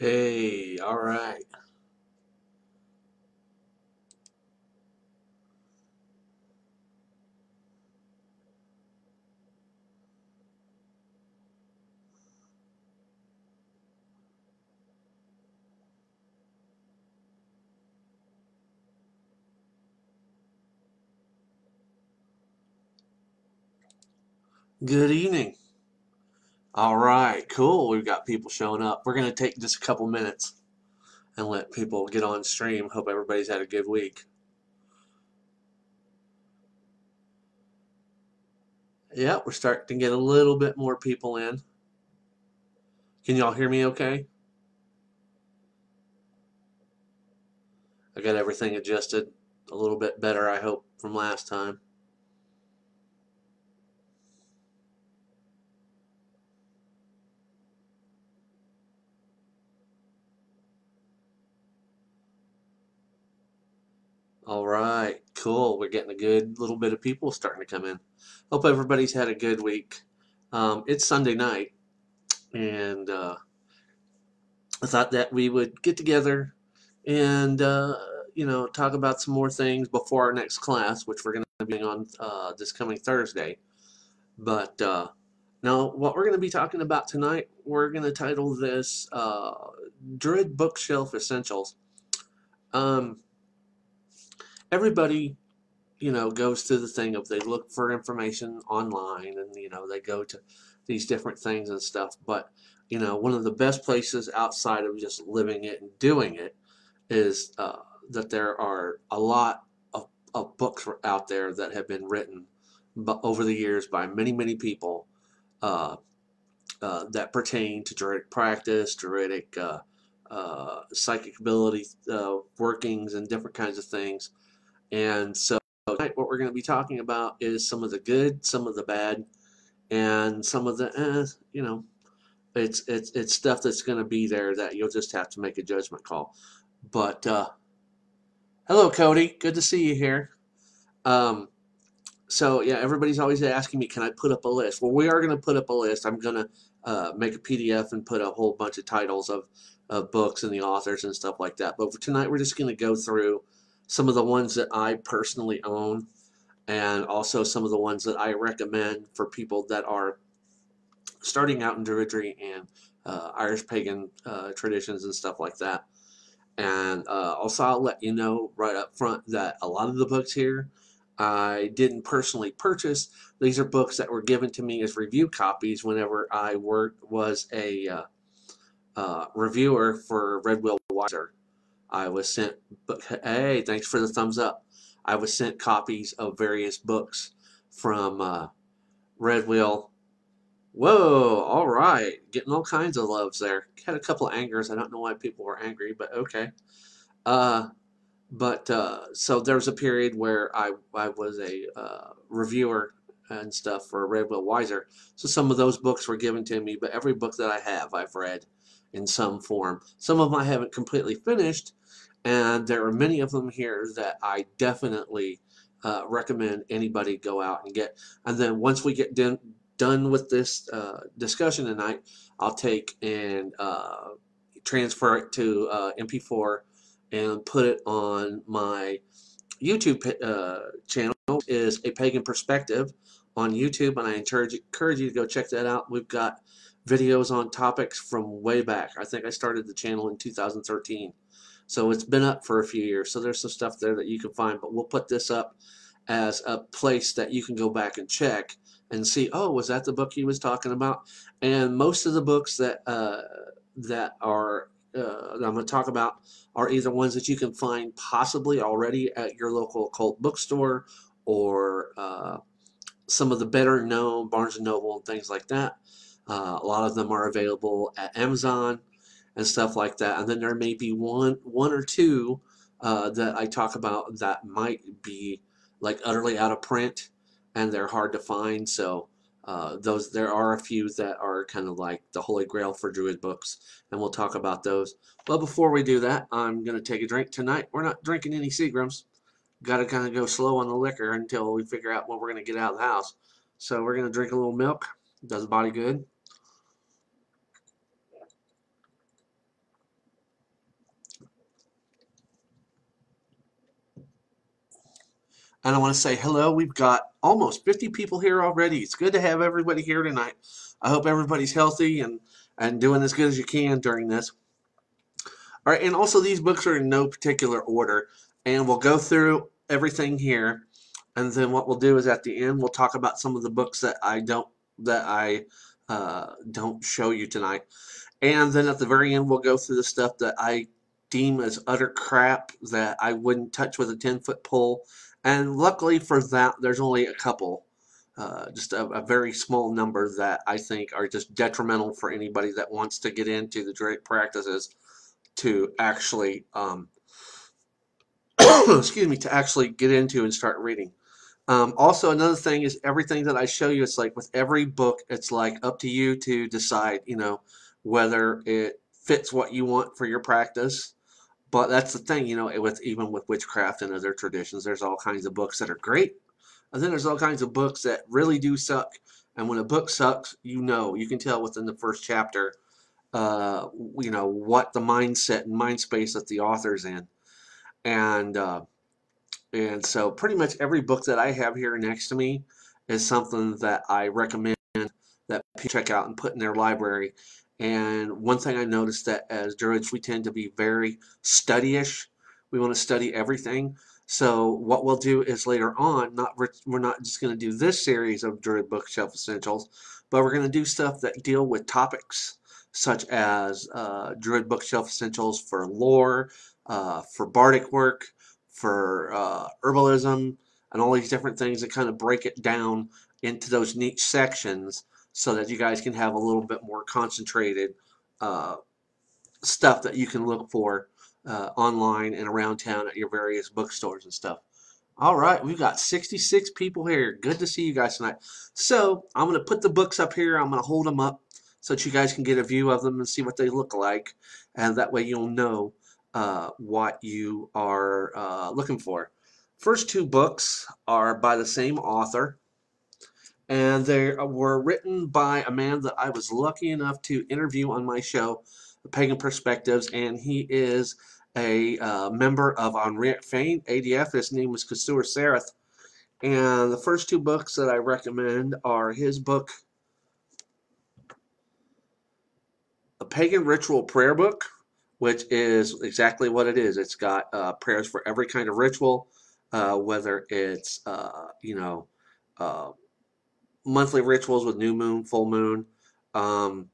Hey, all right. Good evening. All right, cool. We've got people showing up. We're going to take just a couple minutes and let people get on stream. Hope everybody's had a good week. Yeah, we're starting to get a little bit more people in. Can y'all hear me okay? I got everything adjusted a little bit better, I hope, from last time. All right, cool. We're getting a good little bit of people starting to come in. Hope everybody's had a good week. Um, it's Sunday night, and uh, I thought that we would get together and uh, you know talk about some more things before our next class, which we're going to be on uh, this coming Thursday. But uh, now, what we're going to be talking about tonight, we're going to title this uh, "Druid Bookshelf Essentials." Um, everybody you know goes through the thing of they look for information online and you know they go to these different things and stuff. But you know one of the best places outside of just living it and doing it is uh, that there are a lot of, of books out there that have been written but over the years by many many people uh, uh, that pertain to druidic practice druidic uh, uh, psychic ability uh, workings and different kinds of things and so tonight what we're going to be talking about is some of the good, some of the bad, and some of the, eh, you know, it's it's it's stuff that's going to be there that you'll just have to make a judgment call. But uh, hello, Cody. Good to see you here. Um, so yeah, everybody's always asking me, can I put up a list? Well, we are going to put up a list. I'm going to uh, make a PDF and put a whole bunch of titles of, of books and the authors and stuff like that. But for tonight, we're just going to go through some of the ones that I personally own, and also some of the ones that I recommend for people that are starting out in Druidry and uh, Irish pagan uh, traditions and stuff like that. And uh, also, I'll let you know right up front that a lot of the books here I didn't personally purchase. These are books that were given to me as review copies whenever I worked was a uh, uh, reviewer for Red Wheel Weiser I was sent, hey, thanks for the thumbs up. I was sent copies of various books from uh, Red Wheel. Whoa, all right. Getting all kinds of loves there. Had a couple of angers. I don't know why people were angry, but okay. Uh, but uh, so there was a period where I, I was a uh, reviewer and stuff for Red Wheel Weiser. So some of those books were given to me, but every book that I have, I've read in some form. Some of them I haven't completely finished, and there are many of them here that I definitely uh, recommend anybody go out and get. And then once we get done done with this uh, discussion tonight, I'll take and uh, transfer it to uh, MP4 and put it on my YouTube uh, channel. Is a pagan perspective on YouTube, and I encourage encourage you to go check that out. We've got videos on topics from way back. I think I started the channel in 2013. So it's been up for a few years. So there's some stuff there that you can find, but we'll put this up as a place that you can go back and check and see, oh, was that the book he was talking about? And most of the books that uh, that are uh, that I'm going to talk about are either ones that you can find possibly already at your local occult bookstore or uh, some of the better known Barnes and Noble and things like that. Uh, a lot of them are available at Amazon and stuff like that. And then there may be one, one or two uh, that I talk about that might be like utterly out of print and they're hard to find. So uh, those there are a few that are kind of like the holy grail for druid books, and we'll talk about those. But before we do that, I'm going to take a drink tonight. We're not drinking any Seagrams. Got to kind of go slow on the liquor until we figure out what we're going to get out of the house. So we're going to drink a little milk. Does the body good. And I want to say hello. We've got almost 50 people here already. It's good to have everybody here tonight. I hope everybody's healthy and, and doing as good as you can during this. All right, and also these books are in no particular order, and we'll go through everything here, and then what we'll do is at the end we'll talk about some of the books that I don't that I uh, don't show you tonight, and then at the very end we'll go through the stuff that I deem as utter crap that I wouldn't touch with a 10 foot pole, and luckily for that there's only a couple. Uh, just a, a, very small number that I think are just detrimental for anybody that wants to get into the Druidic practices to actually, um, excuse me, to actually get into and start reading. Um, also, another thing is everything that I show you, it's like with every book, it's like up to you to decide, you know, whether it fits what you want for your practice. But that's the thing, you know, with even with witchcraft and other traditions, there's all kinds of books that are great, and then there's all kinds of books that really do suck. And when a book sucks, you know, you can tell within the first chapter uh, you know what the mindset and mind space that the author's in, and uh, and so pretty much every book that I have here next to me is something that I recommend that people check out and put in their library. And one thing I noticed that as Druids we tend to be very studyish. We want to study everything. So what we'll do is later on, not we're not just going to do this series of Druid Bookshelf Essentials, but we're going to do stuff that deal with topics such as uh, Druid Bookshelf Essentials for lore, uh, for bardic work, for uh, herbalism, and all these different things that kind of break it down into those niche sections so that you guys can have a little bit more concentrated uh, stuff that you can look for uh, online and around town at your various bookstores and stuff. All right, we've got 66 people here. Good to see you guys tonight. So I'm going to put the books up here. I'm going to hold them up so that you guys can get a view of them and see what they look like. And that way you'll know uh, what you are uh, looking for. First two books are by the same author. And they were written by a man that I was lucky enough to interview on my show, Pagan Perspectives. And he is a uh, member of Henriette Fain, ADF. His name was Ceisiwr Serith. And the first two books that I recommend are his book, a pagan ritual prayer book, which is exactly what it is. It's got uh, prayers for every kind of ritual, uh, whether it's, uh, you know, uh, monthly rituals with new moon, full moon, um,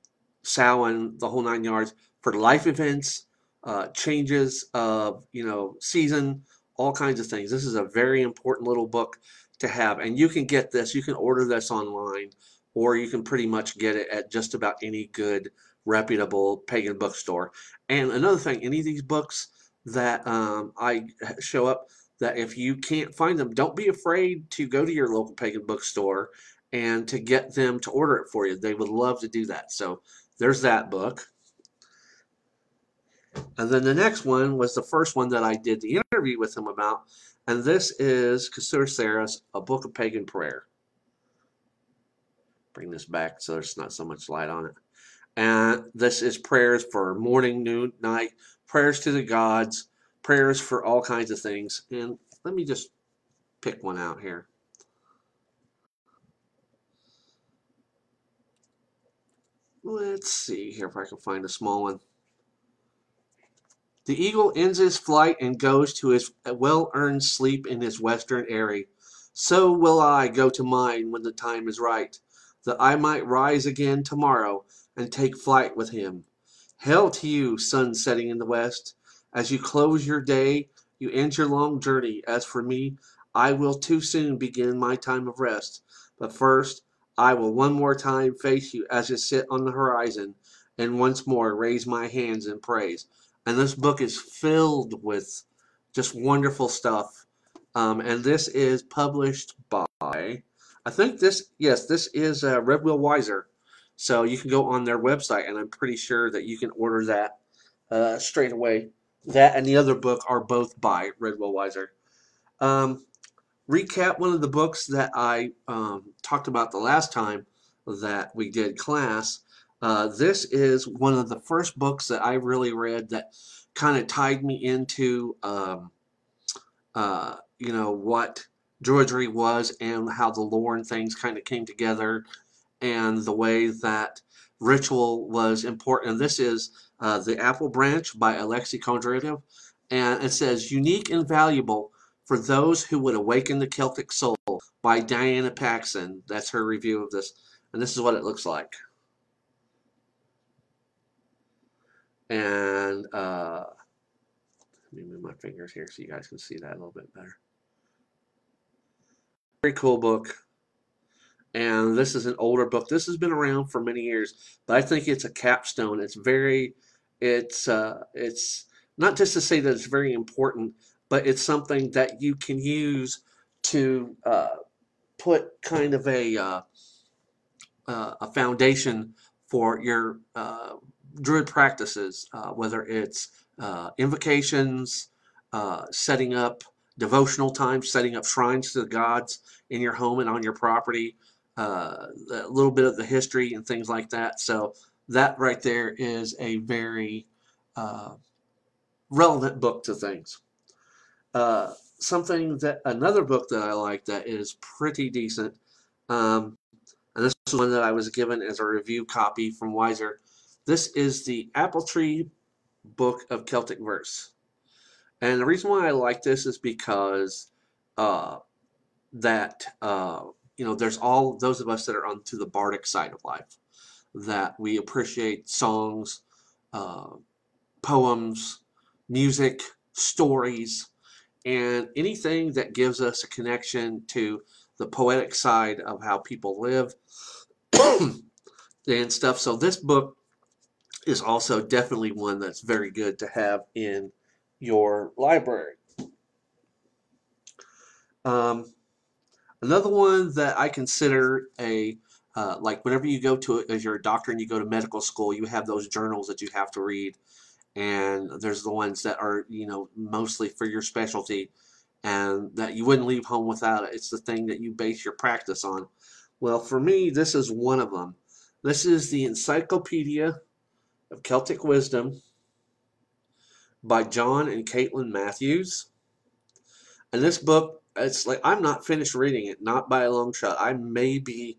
Samhain, the whole nine yards, for life events, uh, changes of, you know, season, all kinds of things. This is a very important little book to have. And you can get this, you can order this online, or you can pretty much get it at just about any good reputable pagan bookstore. And another thing, any of these books that um, I show up, that if you can't find them, don't be afraid to go to your local pagan bookstore and to get them to order it for you. They would love to do that. So there's that book. And then the next one was the first one that I did the interview with him about. And this is Ceisiwr Serith's, A Book of Pagan Prayer. Bring this back so there's not so much light on it. And this is prayers for morning, noon, night, prayers to the gods, prayers for all kinds of things. And let me just pick one out here. Let's see here if I can find a small one. The eagle ends his flight and goes to his well-earned sleep in his western eyrie. So will I go to mine when the time is right, that I might rise again tomorrow and take flight with him. Hail to you, sun setting in the west. As you close your day, you end your long journey. As for me, I will too soon begin my time of rest. But first, I will one more time face you as you sit on the horizon, and once more raise my hands in praise. And this book is filled with just wonderful stuff. Um, and this is published by, I think this, yes, this is uh, Red Wheel Weiser. So you can go on their website, and I'm pretty sure that you can order that uh, straight away. That and the other book are both by Red Wheel Weiser. Um, recap one of the books that I um, talked about the last time that we did class. Uh, this is one of the first books that I really read that kind of tied me into, um, uh, you know, what Druidry was and how the lore and things kind of came together and the way that ritual was important. And this is uh, The Apple Branch by Alexei Kondratiev. And it says, unique and valuable for those who would awaken the Celtic soul by Diana Paxson. That's her review of this. And this is what it looks like. And uh, let me move my fingers here so you guys can see that a little bit better. Very cool book. And this is an older book. This has been around for many years, but I think it's a capstone. It's very, it's, uh, it's not just to say that it's very important, but it's something that you can use to uh, put kind of a uh, uh, a foundation for your uh, druid practices, uh, whether it's uh, invocations, setting up devotional times, setting up shrines to the gods in your home and on your property, a little bit of the history and things like that. So that right there is a very relevant book to things. Uh, something that another book that I like that is pretty decent, um, and this is one that I was given as a review copy from Weiser. This is the Apple Tree Book of Celtic Verse, and the reason why I like this is because uh, that uh, you know there's all those of us that are onto the bardic side of life that we appreciate songs, uh, poems, music, stories, and anything that gives us a connection to the poetic side of how people live and stuff. So this book is also definitely one that's very good to have in your library. Um, another one that I consider a uh, like whenever you go to as you're a doctor and you go to medical school, you have those journals that you have to read and there's the ones that are you know mostly for your specialty and that you wouldn't leave home without it. It's the thing that you base your practice on. Well for me this is one of them this is the encyclopedia of celtic wisdom by john and caitlin matthews. And this book it's like i'm not finished reading it not by a long shot. I may be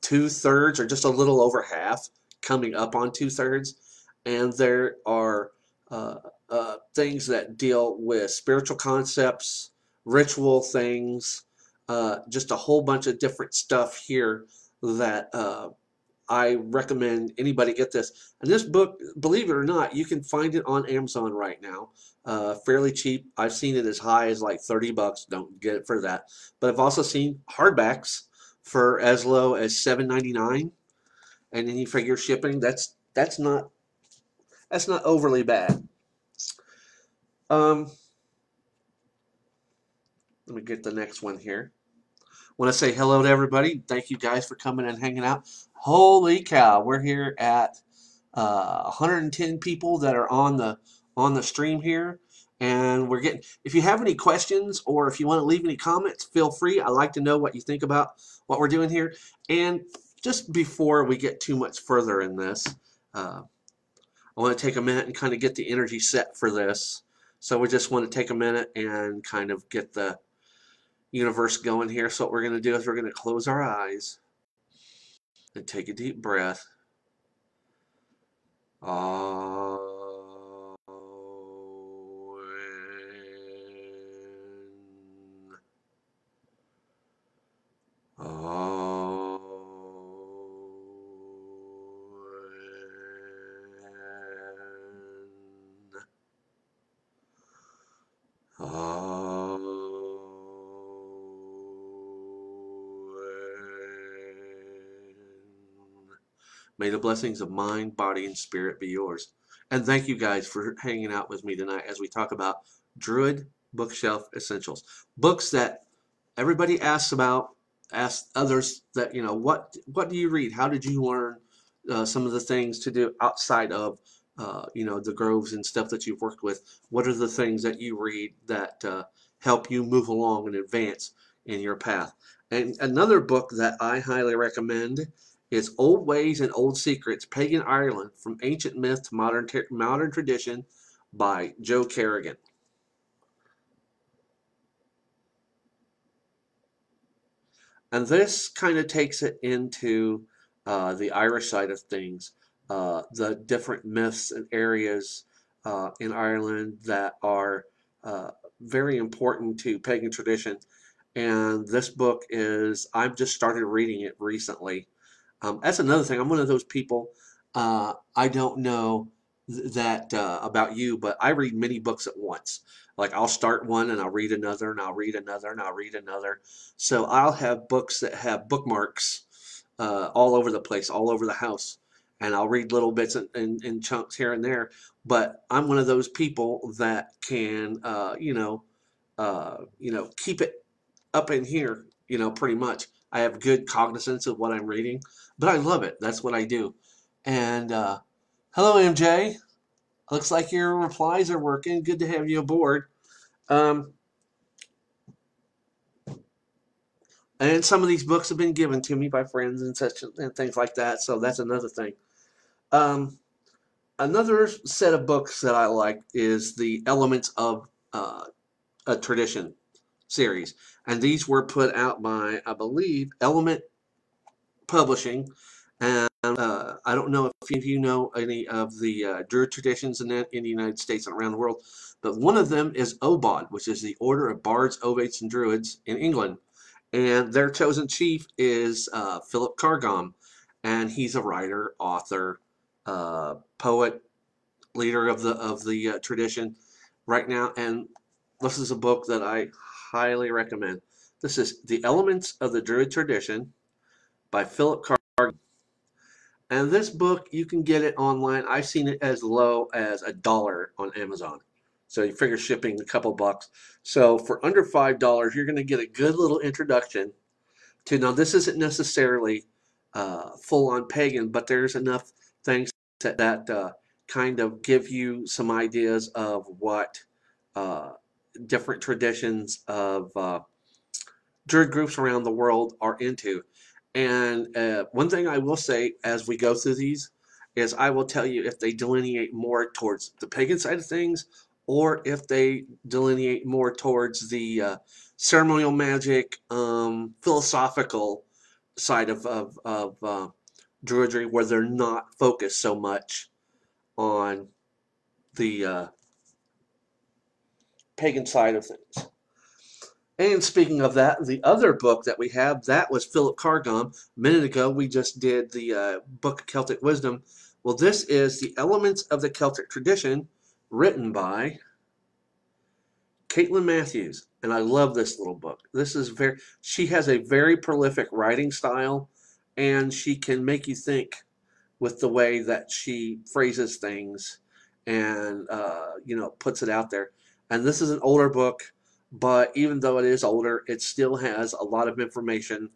two-thirds or just a little over half coming up on two-thirds and there are uh, uh, things that deal with spiritual concepts, ritual things, uh, just a whole bunch of different stuff here that uh, I recommend anybody get this. And this book, believe it or not, you can find it on Amazon right now, uh, fairly cheap. I've seen it as high as like 30 bucks. Don't get it for that. But I've also seen hardbacks for as low as 7.99, and then you figure shipping. That's that's not that's not overly bad. Um, let me get the next one here. Want to say hello to everybody. Thank you guys for coming and hanging out. Holy cow, we're here at uh, 110 people that are on the on the stream here, and we're getting. If you have any questions or if you want to leave any comments, feel free. I like to know what you think about what we're doing here. And just before we get too much further in this. Uh, I want to take a minute and kind of get the energy set for this. So we just want to take a minute and kind of get the universe going here. So what we're going to do is we're going to close our eyes and take a deep breath. Uh, May the blessings of mind, body, and spirit be yours. And thank you guys for hanging out with me tonight as we talk about Druid Bookshelf Essentials. Books that everybody asks about, asks others that, you know, what, what do you read? How did you learn uh, some of the things to do outside of, uh, you know, the groves and stuff that you've worked with? What are the things that you read that uh, help you move along and advance in your path? And another book that I highly recommend its Old Ways and Old Secrets, Pagan Ireland, From Ancient Myth to Modern, modern Tradition by Jo Kerrigan. And this kind of takes it into uh, the Irish side of things, uh, the different myths and areas uh, in Ireland that are uh, very important to pagan tradition. And this book is, I've just started reading it recently. Um, that's another thing. I'm one of those people, uh, I don't know th- that uh, about you, but I read many books at once. Like I'll start one and I'll read another and I'll read another and I'll read another. So I'll have books that have bookmarks uh, all over the place, all over the house. And I'll read little bits in, in, in chunks here and there. But I'm one of those people that can, uh, you know, uh, you know, keep it up in here, you know, pretty much. I have good cognizance of what I'm reading, but I love it. That's what I do. And uh, hello, MJ. Looks like your replies are working. Good to have you aboard. Um, and some of these books have been given to me by friends and such and things like that. So that's another thing. Um, another set of books that I like is the Elements of uh, a Tradition series, and these were put out by I believe Element Publishing. And uh, I don't know if any of you know any of the uh, Druid traditions in, the, in the United States and around the world, but one of them is OBOD, which is the Order of Bards, Ovates, and Druids in England. And their chosen chief is uh, Philip Carr-Gomm, and he's a writer, author, uh, poet, leader of the of the uh, tradition right now. And this is a book that I highly recommend. This is The Elements of the Druid Tradition by Philip Carr. And this book, you can get it online. I've seen it as low as a dollar on Amazon. So you figure shipping a couple bucks. So for under five dollars, you're going to get a good little introduction to. Now this isn't necessarily uh, full on pagan, but there's enough things that, that uh, kind of give you some ideas of what uh, different traditions of uh, druid groups around the world are into. And uh, one thing I will say as we go through these is I will tell you if they delineate more towards the pagan side of things or if they delineate more towards the uh, ceremonial magic, um, philosophical side of, of, of uh, druidry, where they're not focused so much on the uh, pagan side of things. And speaking of that, the other book that we have, that was Philip Carr-Gomm. A minute ago, we just did the uh, Book of Celtic Wisdom. Well, this is The Elements of the Celtic Tradition, written by Caitlin Matthews, and I love this little book. This is very, she has a very prolific writing style, and she can make you think with the way that she phrases things and, uh, you know, puts it out there. And this is an older book, but even though it is older, it still has a lot of information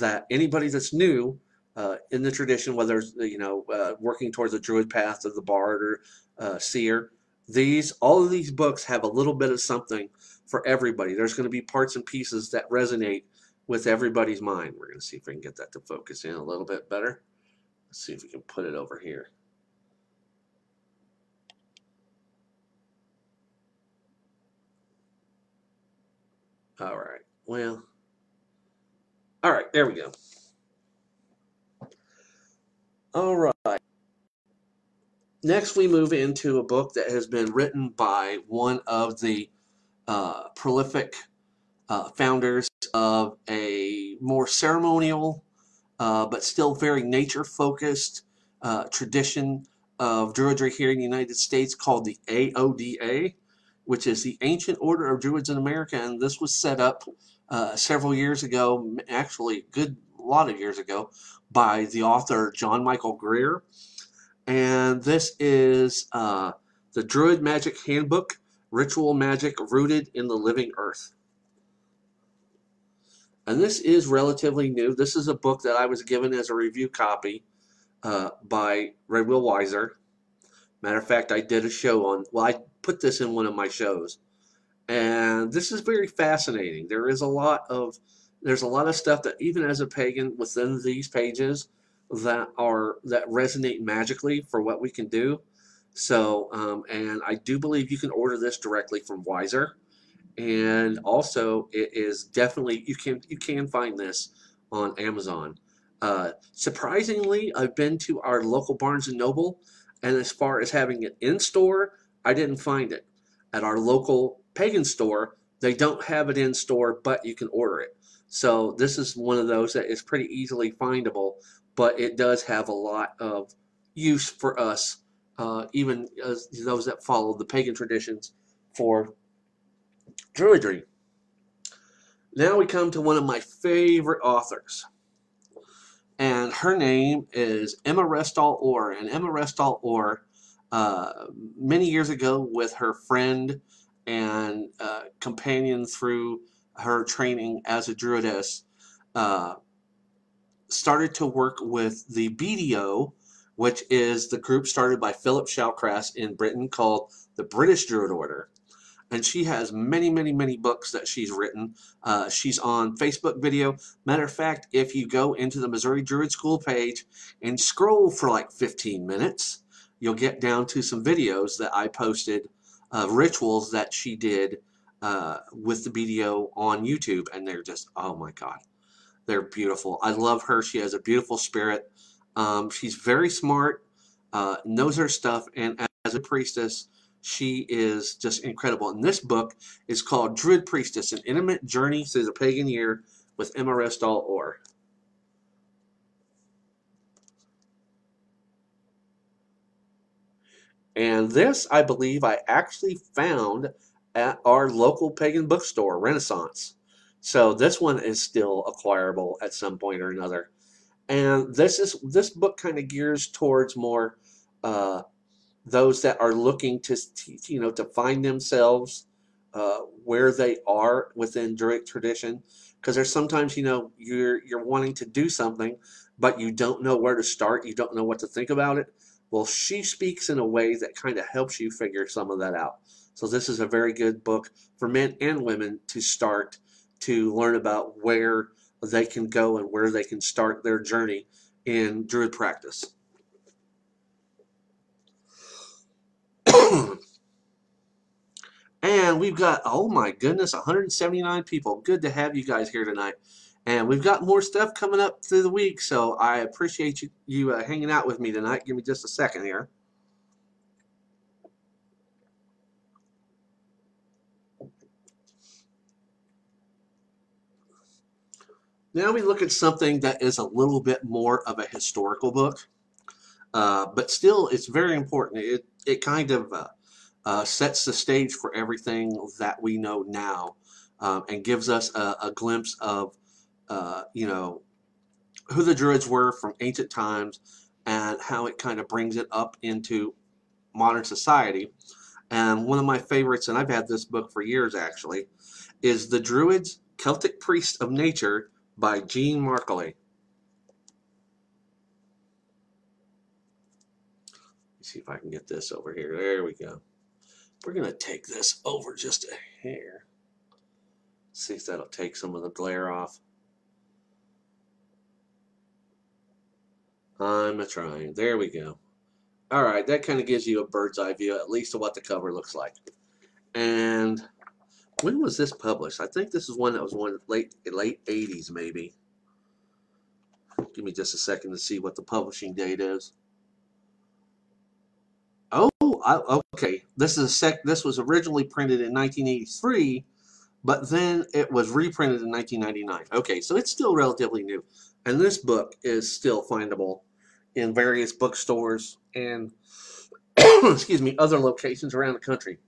that anybody that's new uh, in the tradition, whether it's, you know, uh, working towards the druid path of the bard or uh, seer, these, all of these books have a little bit of something for everybody. There's going to be parts and pieces that resonate with everybody's mind. We're going to see if we can get that to focus in a little bit better. Let's see if we can put it over here. All right. Well, all right. There we go. All right. Next, we move into a book that has been written by one of the uh, prolific uh, founders of a more ceremonial, uh, but still very nature focused uh, tradition of Druidry here in the United States called the AODA, which is the Ancient Order of Druids in America. And this was set up uh, several years ago, actually, a good lot of years ago, by the author John Michael Greer and this is uh, the Druid Magic Handbook Ritual Magic Rooted in the Living Earth. And this is relatively new. This is a book that I was given as a review copy uh, by Red Wheel Weiser. Matter of fact, I did a show on, well, I put this in one of my shows. And this is very fascinating. There is a lot of, there's a lot of stuff that even as a pagan within these pages, that are that resonate magically for what we can do. So, um, and I do believe you can order this directly from Weiser, and also it is definitely you can you can find this on Amazon. Uh, surprisingly, I've been to our local Barnes and Noble, and as far as having it in store, I didn't find it. At our local pagan store, they don't have it in store, but you can order it. So this is one of those that is pretty easily findable, but it does have a lot of use for us, uh, even those that follow the pagan traditions for druidry. Now we come to one of my favorite authors. And her name is Emma Restall Orr. And Emma Restall Orr, uh, many years ago, with her friend and uh, companion through her training as a druidess, uh, started to work with the BDO, which is the group started by Philip Shallcrass in Britain called the British Druid Order and she has many, many, many books that she's written. Uh, she's on Facebook video. Matter of fact, if you go into the Missouri Druid School page and scroll for like 15 minutes, you'll get down to some videos that I posted of rituals that she did uh, with the BDO on YouTube, and they're just, oh my God, they're beautiful. I love her. She has a beautiful spirit. Um, she's very smart, uh, knows her stuff, and as a priestess, she is just incredible. And this book is called Druid Priestess, An Intimate Journey Through the Pagan Year with Emma Restall Orr. And this, I believe, I actually found at our local pagan bookstore, Renaissance. So this one is still acquirable at some point or another. And this is this book kind of gears towards more uh, those that are looking to, you know, to find themselves uh, where they are within Druidic tradition. Because there's sometimes, you know, you're you're wanting to do something, but you don't know where to start. You don't know what to think about it. Well, she speaks in a way that kind of helps you figure some of that out. So this is a very good book for men and women to start to learn about where they can go and where they can start their journey in Druid practice. and we've got, oh my goodness, 179 people. Good to have you guys here tonight. And we've got more stuff coming up through the week, so I appreciate you, you uh, hanging out with me tonight. Give me just a second here. Now we look at something that is a little bit more of a historical book, uh, but still it's very important. It, it kind of uh, uh, sets the stage for everything that we know now um, and gives us a, a glimpse of, uh, you know, who the Druids were from ancient times and how it kind of brings it up into modern society. And one of my favorites, and I've had this book for years actually, is The Druids, Celtic Priests of Nature by Jean Markale. see if I can get this over here. There we go. We're going to take this over just a hair. See if that'll take some of the glare off. I'm a trying. There we go. Alright, that kind of gives you a bird's eye view, at least of what the cover looks like. And when was this published? I think this is one that was one late late 80s maybe. Give me just a second to see what the publishing date is. Oh, I, okay. This is a sec. This was originally printed in 1983, but then it was reprinted in 1999. Okay, so it's still relatively new, and this book is still findable in various bookstores and excuse me, other locations around the country.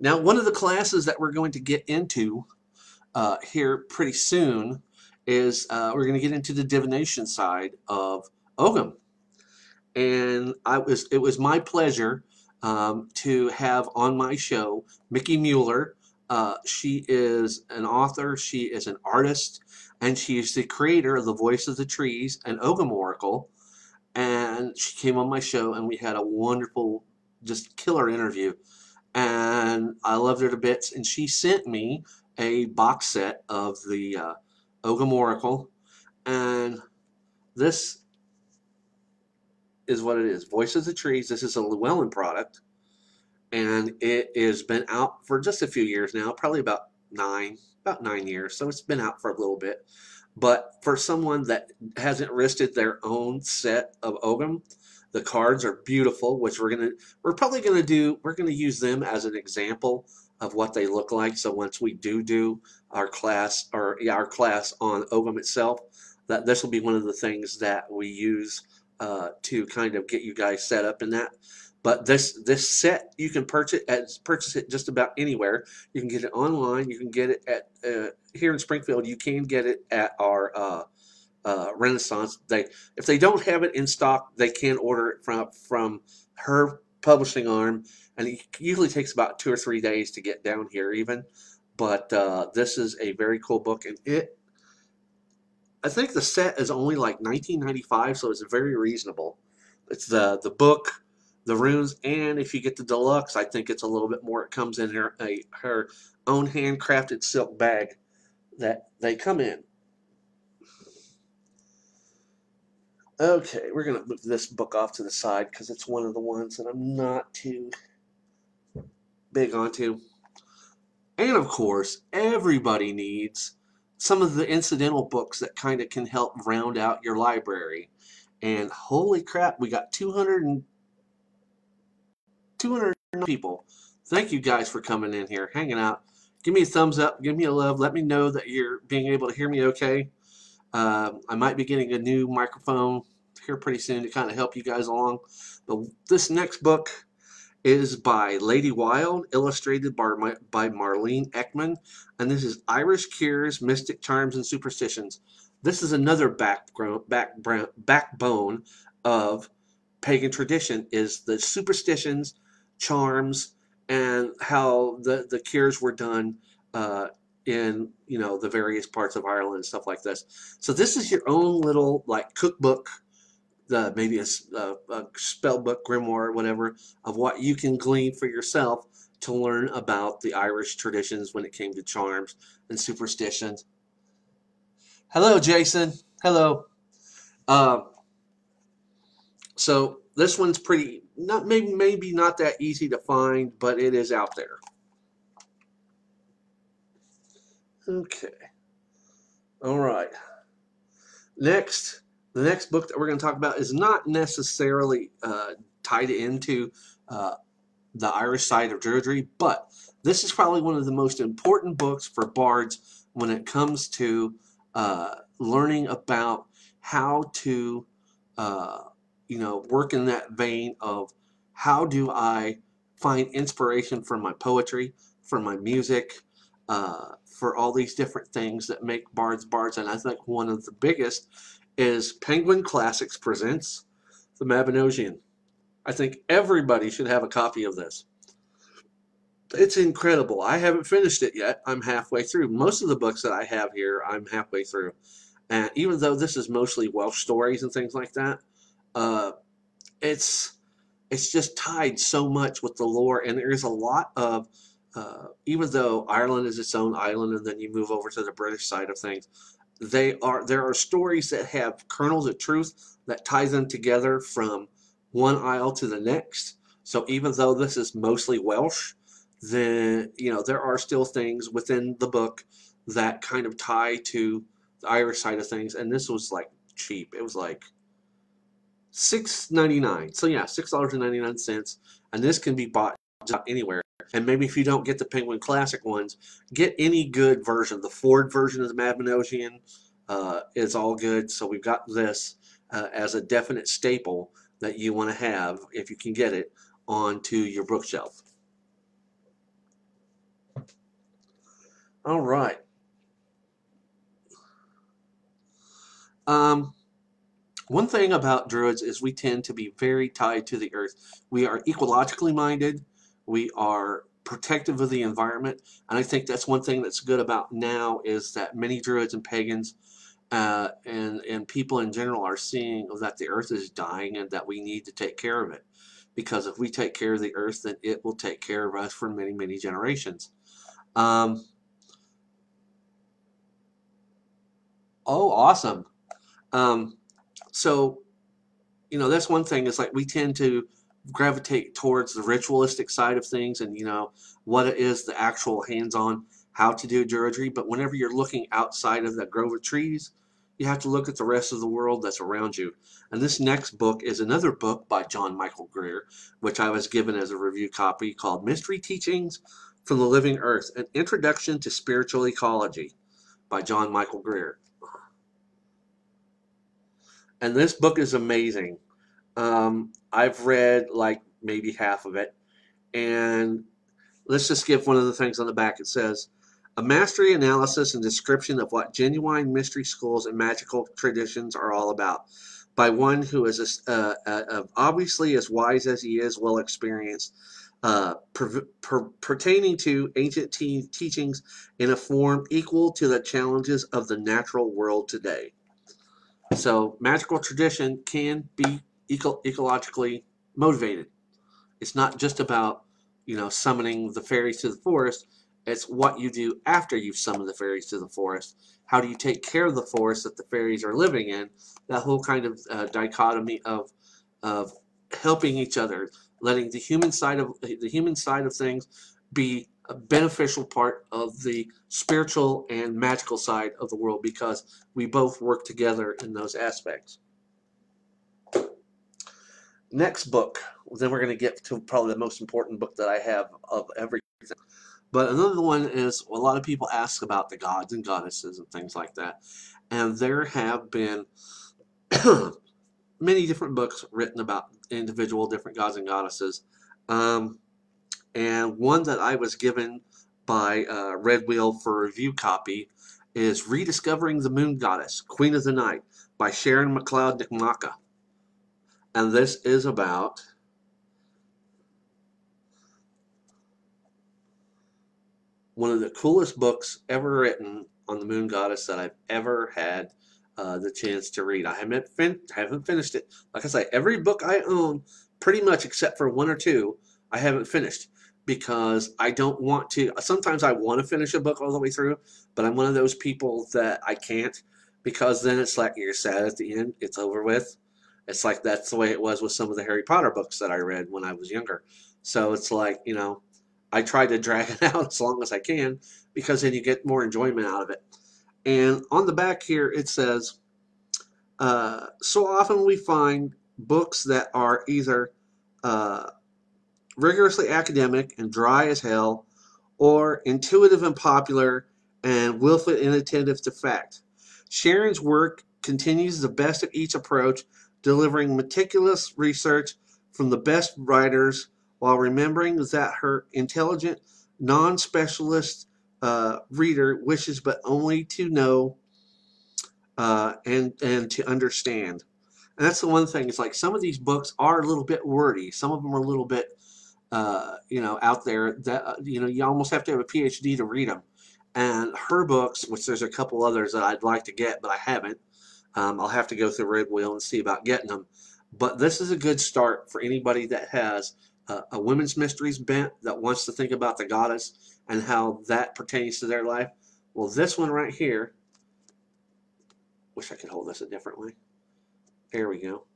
Now, one of the classes that we're going to get into uh, here pretty soon is uh, we're going to get into the divination side of Ogham and I was it was my pleasure um, to have on my show Mickie Mueller. Uh, she is an author, she is an artist, and she is the creator of The Voice of the Trees and Ogham Oracle. And she came on my show, and we had a wonderful, just killer interview. And I loved her to bits. And she sent me a box set of the uh, Ogham Oracle. And this is what it is. Voice of the Trees. This is a Llewellyn product, and it has been out for just a few years now, probably about nine, about nine years. So it's been out for a little bit. But for someone that hasn't wristed their own set of Ogham, the cards are beautiful, which we're gonna we're probably gonna do. We're gonna use them as an example of what they look like. So once we do do our class or yeah, our class on Ogham itself, that this will be one of the things that we use uh, to kind of get you guys set up in that. But this this set you can purchase at, purchase it just about anywhere. You can get it online. You can get it at uh, here in Springfield. You can get it at our uh, uh, Renaissance. They if they don't have it in stock, they can order it from from her publishing arm, and it usually takes about two or three days to get down here even. But uh, this is a very cool book, and it I think the set is only like 1995, so it's very reasonable. It's the the book the runes, and if you get the deluxe, I think it's a little bit more. It comes in her a, her own handcrafted silk bag that they come in. Okay, we're gonna move this book off to the side because it's one of the ones that I'm not too big onto. And of course, everybody needs some of the incidental books that kind of can help round out your library. And holy crap, we got 200 and 200 people. Thank you guys for coming in here, hanging out. Give me a thumbs up. Give me a love. Let me know that you're being able to hear me okay. Uh, I might be getting a new microphone here pretty soon to kind of help you guys along. But this next book is by Lady Wilde, illustrated by, by Marlene Ekman, and this is Irish Cures, Mystic Charms, and Superstitions. This is another background, backbone of pagan tradition is the superstitions charms and how the, the cures were done uh, in you know the various parts of Ireland and stuff like this. So this is your own little like cookbook, the maybe a, a, a spell book, grimoire, whatever, of what you can glean for yourself to learn about the Irish traditions when it came to charms and superstitions. Hello, Jason. Hello. Uh, so this one's pretty not maybe maybe not that easy to find, but it is out there. Okay. All right. Next, the next book that we're going to talk about is not necessarily uh, tied into uh, the Irish side of Druidry, but this is probably one of the most important books for bards when it comes to uh, learning about how to uh, you know, work in that vein of how do I find inspiration for my poetry, for my music, uh, for all these different things that make bards bards. And I think one of the biggest is Penguin Classics presents the Mabinogion. I think everybody should have a copy of this. It's incredible. I haven't finished it yet. I'm halfway through. Most of the books that I have here, I'm halfway through. And even though this is mostly Welsh stories and things like that, uh, it's it's just tied so much with the lore, and there's a lot of uh, even though Ireland is its own island, and then you move over to the British side of things, they are there are stories that have kernels of truth that tie them together from one isle to the next. So even though this is mostly Welsh, then you know there are still things within the book that kind of tie to the Irish side of things. And this was like cheap. It was like six ninety nine. So yeah, six dollars and this can be bought anywhere. And maybe if you don't get the Penguin Classic ones, get any good version. The Ford version of the Mabinogion uh, is all good. So we've got this uh, as a definite staple that you want to have if you can get it onto your bookshelf. All right. Um, one thing about druids is we tend to be very tied to the earth. We are ecologically minded. We are protective of the environment. And I think that's one thing that's good about now is that many druids and pagans uh, and, and people in general are seeing that the earth is dying and that we need to take care of it. Because if we take care of the earth, then it will take care of us for many, many generations. Um, oh, awesome. Um, so, you know, that's one thing. Is like we tend to gravitate towards the ritualistic side of things, and you know what it is the actual hands-on how to do druidry. But whenever you're looking outside of that grove of trees, you have to look at the rest of the world that's around you. And this next book is another book by John Michael Greer, which I was given as a review copy called Mystery Teachings from the Living Earth An Introduction to Spiritual Ecology by John Michael Greer. And this book is amazing. Um, I've read like maybe half of it. And let's just give one of the things on the back. It says, a mastery analysis and description of what genuine mystery schools and magical traditions are all about by one who is uh, uh, obviously as wise as he is well experienced uh, per, per, pertaining to ancient te teachings in a form equal to the challenges of the natural world today so magical tradition can be eco ecologically motivated it's not just about you know summoning the fairies to the forest it's what you do after you've summoned the fairies to the forest. How do you take care of the forest that the fairies are living in? That whole kind of uh, dichotomy of of helping each other, letting the human side of the human side of things be a beneficial part of the spiritual and magical side of the world because we both work together in those aspects. Next book, then we're going to get to probably the most important book that I have of everything. But another one is a lot of people ask about the gods and goddesses and things like that. And there have been many different books written about individual different gods and goddesses. Um, and one that I was given by uh, Red Wheel for review copy is Rediscovering the Moon Goddess, Queen of the Night by Sharynne MacLeod NicMhacha. And this is about one of the coolest books ever written on the moon goddess that I've ever had uh, the chance to read. I haven't fin haven't finished it. Like I say, every book I own, pretty much except for one or two, I haven't finished because I don't want to. Sometimes I want to finish a book all the way through, but I'm one of those people that I can't because then it's like you're sad at the end. It's over with. It's like that's the way it was with some of the Harry Potter books that I read when I was younger. So it's like you know I try to drag it out as long as I can because then you get more enjoyment out of it. And on the back here it says, uh, so often we find books that are either uh, rigorously academic and dry as hell or intuitive and popular and willfully inattentive to fact. Sharynne's work continues the best of each approach, delivering meticulous research from the best writers while remembering that her intelligent, non-specialist uh, reader wishes but only to know uh, and and to understand. And that's the one thing. It's like some of these books are a little bit wordy. Some of them are a little bit, uh, you know, out there that uh, you know you almost have to have a PhD to read them. And her books, which there's a couple others that I'd like to get, but I haven't. Um, I'll have to go through Red Wheel and see about getting them. But this is a good start for anybody that has a, a women's mysteries bent that wants to think about the goddess and how that pertains to their life. Well, this one right here, wish I could hold this a different way. There we go.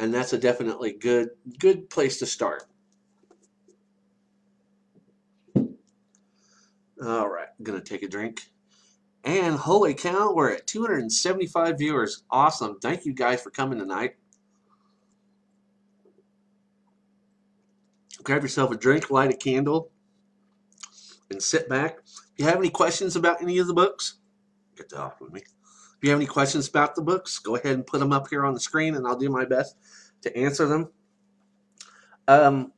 And that's a definitely good good place to start. All right, to take a drink. And holy cow, we're at 275 viewers. Awesome. Thank you guys for coming tonight. grab yourself a drink, light a candle, and sit back. If you have any questions about any of the books, get that off with me. You have any questions about the books, go ahead and put them up here on the screen, and I'll do my best to answer them. Um,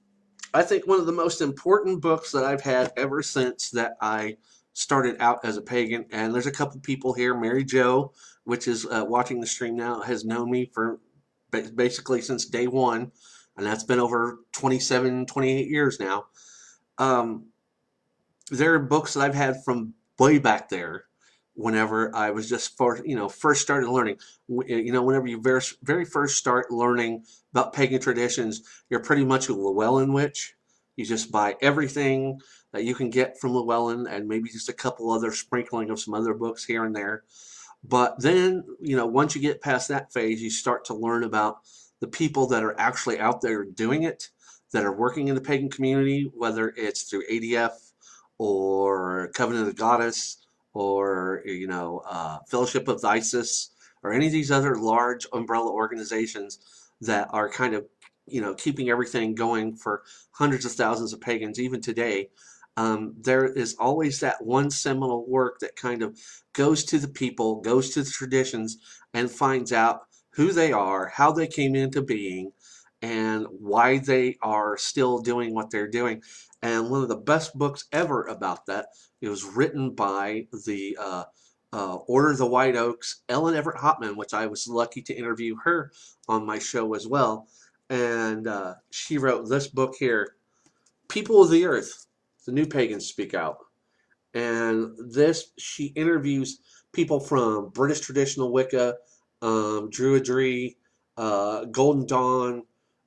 I think one of the most important books that I've had ever since that I started out as a pagan, and there's a couple people here, Mary Jo, which is uh, watching the stream now, has known me for basically since day one and that's been over 27, 28 years now. Um, there are books that I've had from way back there whenever I was just for you know first started learning. Eh, you know whenever you very, very first start learning about pagan traditions you're pretty much a Llewellyn witch. You just buy everything that you can get from Llewellyn and maybe just a couple other sprinkling of some other books here and there. But then you know once you get past that phase you start to learn about the people that are actually out there doing it, that are working in the pagan community, whether it's through ADF or Covenant of the Goddess or you know uh, Fellowship of Isis or any of these other large umbrella organizations that are kind of you know keeping everything going for hundreds of thousands of pagans even today um, there is always that one seminal work that kind of goes to the people goes to the traditions and finds out who they are how they came into being and why they are still doing what they're doing. And one of the best books ever about that it was written by the uh, uh, Order of the White Oaks, Ellen Evert Hopman, which I was lucky to interview her on my show as well. And uh, she wrote this book here, People of the Earth, the New Pagans Speak Out. And this, she interviews people from British traditional Wicca, um, Druidry, uh, Golden Dawn,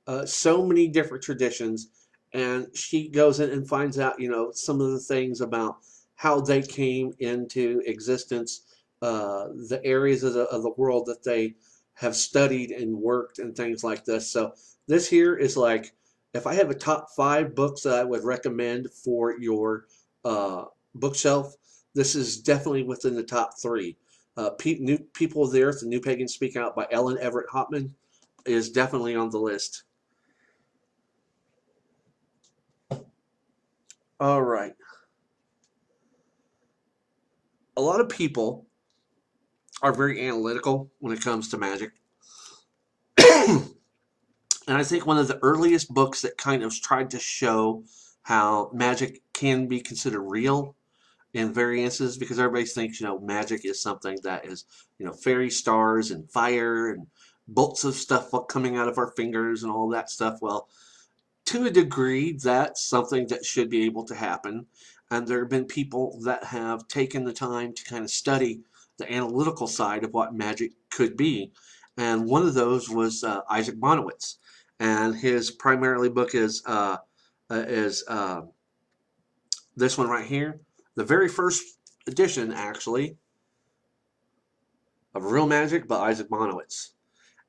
uh, so many different traditions. And she goes in and finds out, you know, some of the things about how they came into existence, uh, the areas of the, of the world that they have studied and worked and things like this. So this here is like, if I have a top five books that I would recommend for your uh, bookshelf, this is definitely within the top three. Uh, Pe New People of the Earth, The New Pagans Speak Out by Ellen Evert Hopman is definitely on the list. All right a lot of people are very analytical when it comes to magic. and I think one of the earliest books that kind of tried to show how magic can be considered real in variances because everybody thinks, you know, magic is something that is, you know, fairy stars and fire and bolts of stuff coming out of our fingers and all that stuff. Well, to a degree, that's something that should be able to happen. And there have been people that have taken the time to kind of study the analytical side of what magic could be. And one of those was uh, Isaac Bonewits. And his primarily book is, uh, uh, is uh, this one right here. The very first edition, actually, of Real Magic by Isaac Bonewits.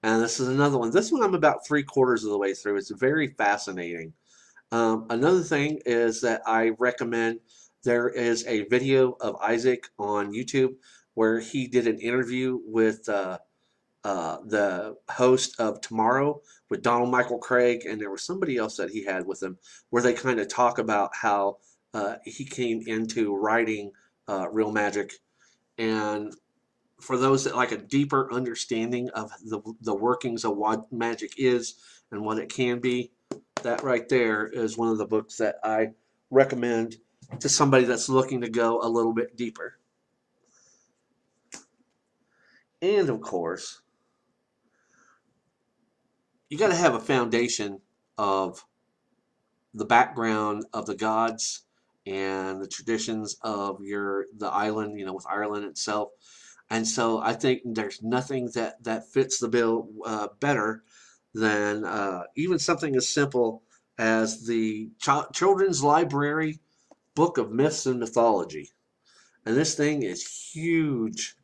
And this is another one. This one I'm about three quarters of the way through. It's very fascinating. Um, another thing is that I recommend there is a video of Isaac on YouTube where he did an interview with uh, uh, the host of Tomorrow with Donald Michael Kraig, and there was somebody else that he had with him where they kind of talk about how uh, he came into writing uh, Real Magic. And for those that like a deeper understanding of the, the workings of what magic is and what it can be, that right there is one of the books that I recommend to somebody that's looking to go a little bit deeper. And of course, you got to have a foundation of the background of the gods and the traditions of your the island, you know, with Ireland itself. And so I think there's nothing that that fits the bill uh, better than uh, even something as simple as the ch children's library book of myths and mythology. And this thing is huge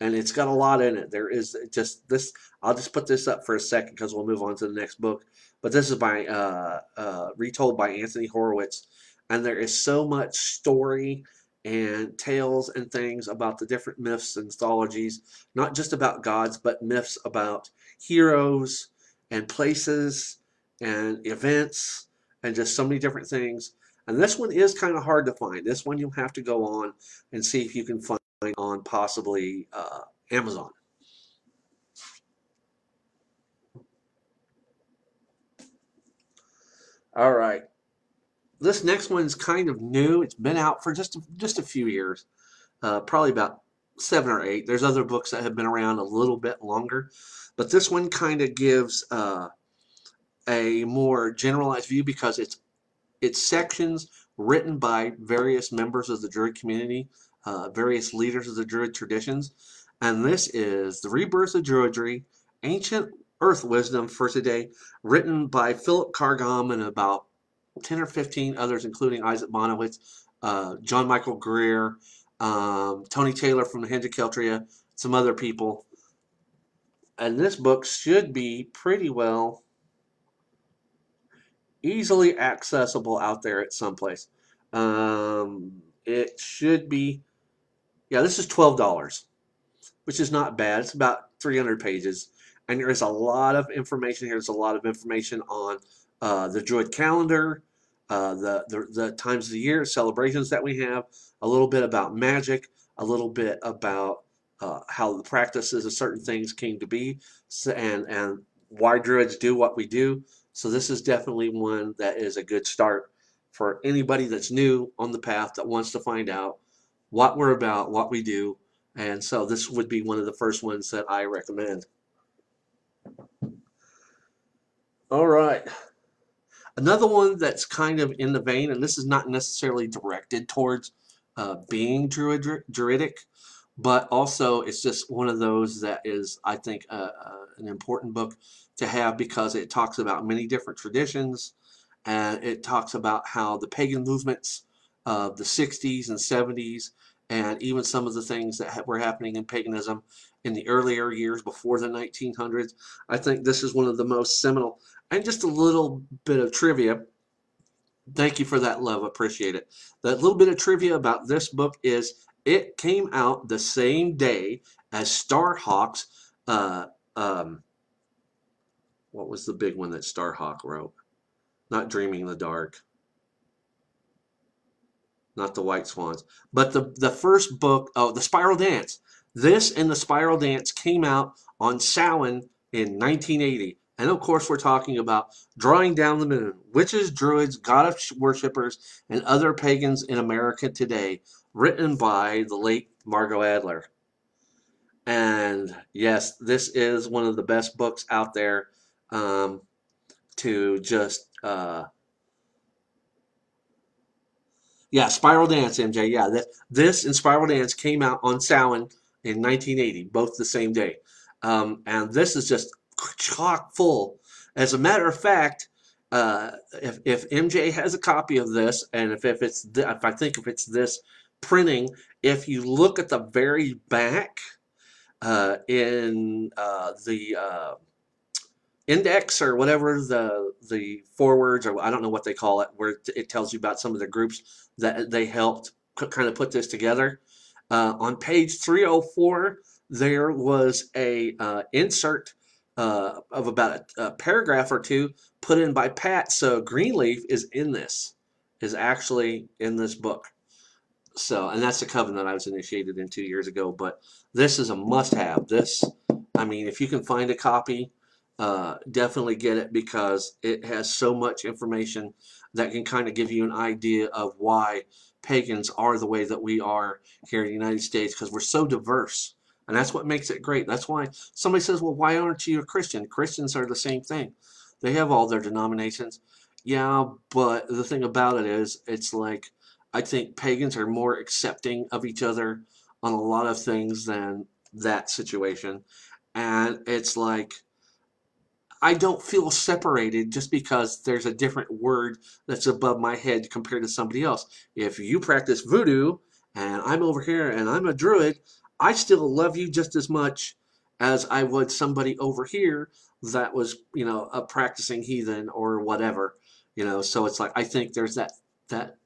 and it's got a lot in it. There is just this, I'll just put this up for a second because we'll move on to the next book. But this is by, uh, uh, retold by Anthony Horowitz. And there is so much story and tales and things about the different myths and mythologies, not just about gods, but myths about heroes and places and events and just so many different things. And this one is kind of hard to find. This one you'll have to go on and see if you can find on possibly uh, Amazon. All right. This next one's kind of new. It's been out for just a, just a few years, uh, probably about seven or eight. There's other books that have been around a little bit longer, but this one kind of gives uh, a more generalized view because it's it's sections written by various members of the Druid community, uh, various leaders of the Druid traditions. And this is The Rebirth of Druidry, Ancient Earth Wisdom for today, written by Philip Carr-Gomm and about 10 or 15 others, including Isaac Bonewits, uh, John Michael Greer, um, Tony Taylor from the Henge Keltria, some other people. And this book should be pretty well easily accessible out there at some place. Um, it should be Yeah, this is twelve dollars, which is not bad. It's about three hundred pages, and there is a lot of information here. There's a lot of information on uh, the Druid calendar, uh, the, the the times of the year, celebrations that we have, a little bit about magic, a little bit about uh, how the practices of certain things came to be, and and why Druids do what we do. So this is definitely one that is a good start for anybody that's new on the path that wants to find out what we're about, what we do. And so this would be one of the first ones that I recommend. All right. Another one that's kind of in the vein, and this is not necessarily directed towards uh, being druid, druidic, but also it's just one of those that is, I think, uh, uh, an important book to have because it talks about many different traditions and it talks about how the pagan movements of the 60s and 70s and even some of the things that were happening in paganism in the earlier years before the 1900s. I think this is one of the most seminal and just a little bit of trivia. Thank you for that love. Appreciate it. That little bit of trivia about this book is it came out the same day as Starhawk's uh, um, what was the big one that Starhawk wrote? Not Dreaming in the Dark. Not the White Swans. But the, the first book, oh, The Spiral Dance. This and The Spiral Dance came out on Samhain in 1980. And of course, we're talking about Drawing Down the Moon, witches, druids, god worshippers, and other pagans in America today, written by the late Margot Adler. And yes, this is one of the best books out there um, to just uh, yeah, Spiral Dance, MJ. Yeah, this, this and Spiral Dance came out on Samhain in 1980, both the same day. Um, and this is just chock full. As a matter of fact, uh, if, if MJ has a copy of this, and if, if it's if I think if it's this printing, if you look at the very back uh, in uh, the uh, index or whatever the the forwards or I don't know what they call it, where it tells you about some of the groups that they helped kind of put this together. Uh, on page 304, there was a uh, insert uh, of about a, a, paragraph or two put in by Pat. So Greenleaf is in this, is actually in this book. So, and that's the covenant that I was initiated in two years ago. But this is a must-have. This, I mean, if you can find a copy, uh, definitely get it because it has so much information that can kind of give you an idea of why pagans are the way that we are here in the United States because we're so diverse. And that's what makes it great. That's why somebody says, well, why aren't you a Christian? Christians are the same thing. They have all their denominations. Yeah, but the thing about it is, it's like, I think pagans are more accepting of each other on a lot of things than that situation. And it's like, I don't feel separated just because there's a different word that's above my head compared to somebody else. If you practice voodoo and I'm over here and I'm a druid, I still love you just as much as I would somebody over here that was, you know, a practicing heathen or whatever, you know. So it's like I think there's that that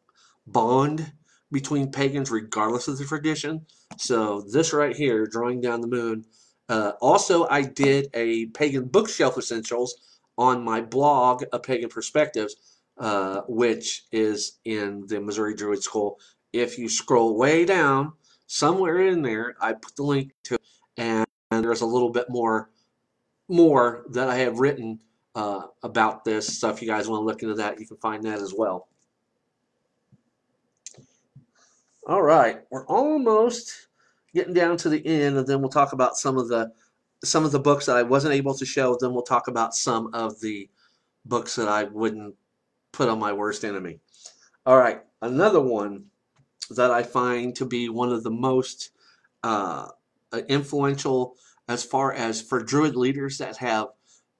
bond between pagans regardless of the tradition. So this right here, drawing down the moon, uh, also, I did a Pagan Bookshelf Essentials on my blog, A Pagan Perspectives, uh, which is in the Missouri Druid School. If you scroll way down, somewhere in there, I put the link to and, and there's a little bit more more that I have written uh, about this. So if you guys want to look into that, you can find that as well. All right, we're almost getting down to the end, and then we'll talk about some of the some of the books that I wasn't able to show. Then we'll talk about some of the books that I wouldn't put on my worst enemy. All right, another one that I find to be one of the most uh, influential as far as for Druid leaders that have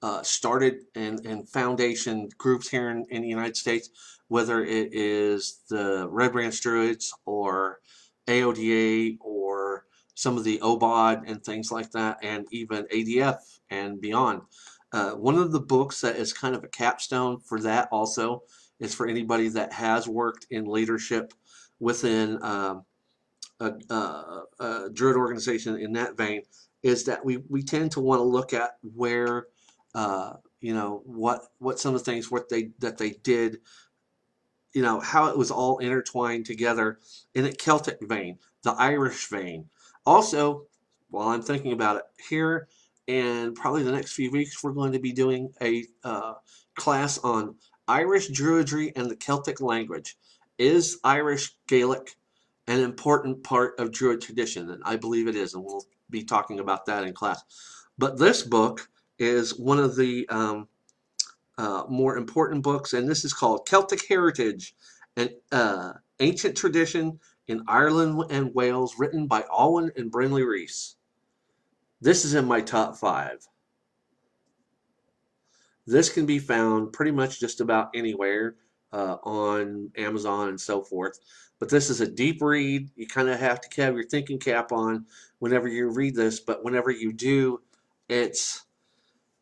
uh, started and, and foundation groups here in, in the United States, whether it is the Red Branch Druids or AODA or some of the OBOD and things like that, and even ADF and beyond. Uh, one of the books that is kind of a capstone for that also is for anybody that has worked in leadership within um, a, a, a Druid organization in that vein is that we, we tend to want to look at where uh, you know what what some of the things what they that they did you know how it was all intertwined together in a Celtic vein, the Irish vein. Also, while I'm thinking about it here, and probably the next few weeks, we're going to be doing a uh, class on Irish Druidry and the Celtic language. Is Irish Gaelic an important part of Druid tradition? And I believe it is, and we'll be talking about that in class. But this book is one of the um, uh, more important books, and this is called Celtic Heritage, an uh, ancient tradition in Ireland and Wales, written by Alwyn and Brinley Rees. This is in my top five. This can be found pretty much just about anywhere uh, on Amazon and so forth. But this is a deep read. You kind of have to have your thinking cap on whenever you read this. But whenever you do, it's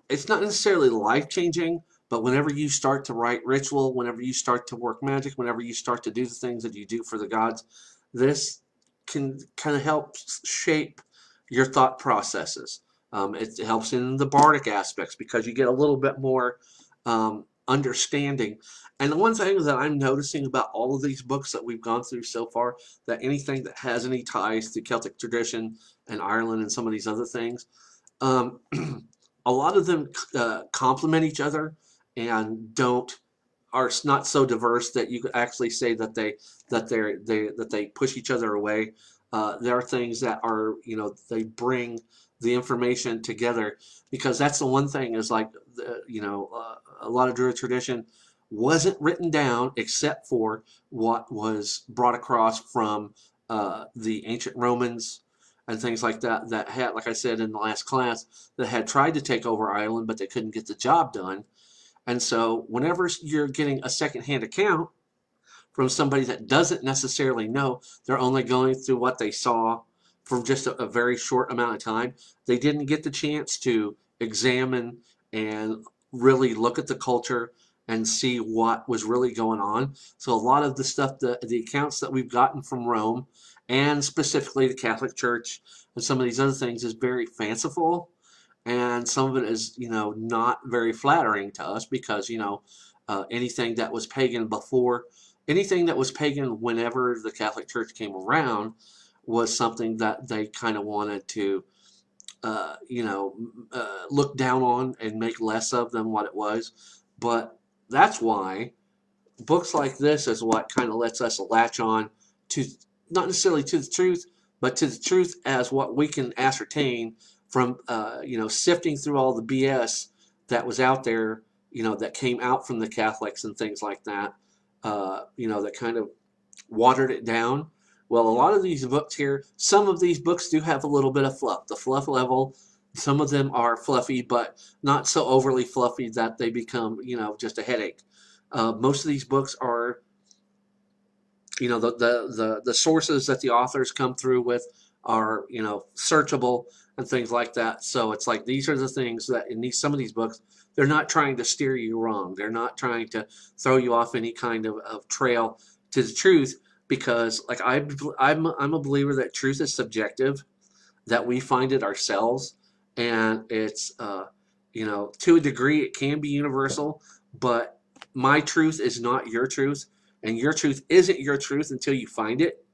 it's not necessarily life changing, but whenever you start to write ritual, whenever you start to work magic, whenever you start to do the things that you do for the gods, this can kind of help shape your thought processes. Um, it helps in the bardic aspects because you get a little bit more um, understanding. And the one thing that I'm noticing about all of these books that we've gone through so far, that anything that has any ties to Celtic tradition and Ireland and some of these other things, um, a lot of them uh, complement each other and don't are not so diverse that you could actually say that they that they they that they push each other away. Uh, there are things that are you know they bring the information together because that's the one thing is like the, you know uh, a lot of Druid tradition wasn't written down except for what was brought across from uh, the ancient Romans and things like that that had like I said in the last class that had tried to take over Ireland but they couldn't get the job done. And so whenever you're getting a secondhand account from somebody that doesn't necessarily know, they're only going through what they saw from just a, a very short amount of time. They didn't get the chance to examine and really look at the culture and see what was really going on. So a lot of the stuff, the, the accounts that we've gotten from Rome, and specifically the Catholic Church and some of these other things is very fanciful and some of it is you know not very flattering to us because you know uh, anything that was pagan before anything that was pagan whenever the Catholic Church came around was something that they kind of wanted to uh, you know uh, look down on and make less of than what it was but that's why books like this is what kind of lets us latch on to not necessarily to the truth but to the truth as what we can ascertain from uh, you know sifting through all the BS that was out there, you know, that came out from the Catholics and things like that, uh, you know, that kind of watered it down. Well, a lot of these books here, some of these books do have a little bit of fluff. The fluff level, some of them are fluffy, but not so overly fluffy that they become, you know, just a headache. Uh, most of these books are, you know, the, the, the, the sources that the authors come through with are, you know, searchable and things like that. So it's like these are the things that in these some of these books, they're not trying to steer you wrong. They're not trying to throw you off any kind of, of trail to the truth because like I I'm I'm a believer that truth is subjective, that we find it ourselves, and it's uh, you know to a degree it can be universal, but my truth is not your truth, and your truth isn't your truth until you find it.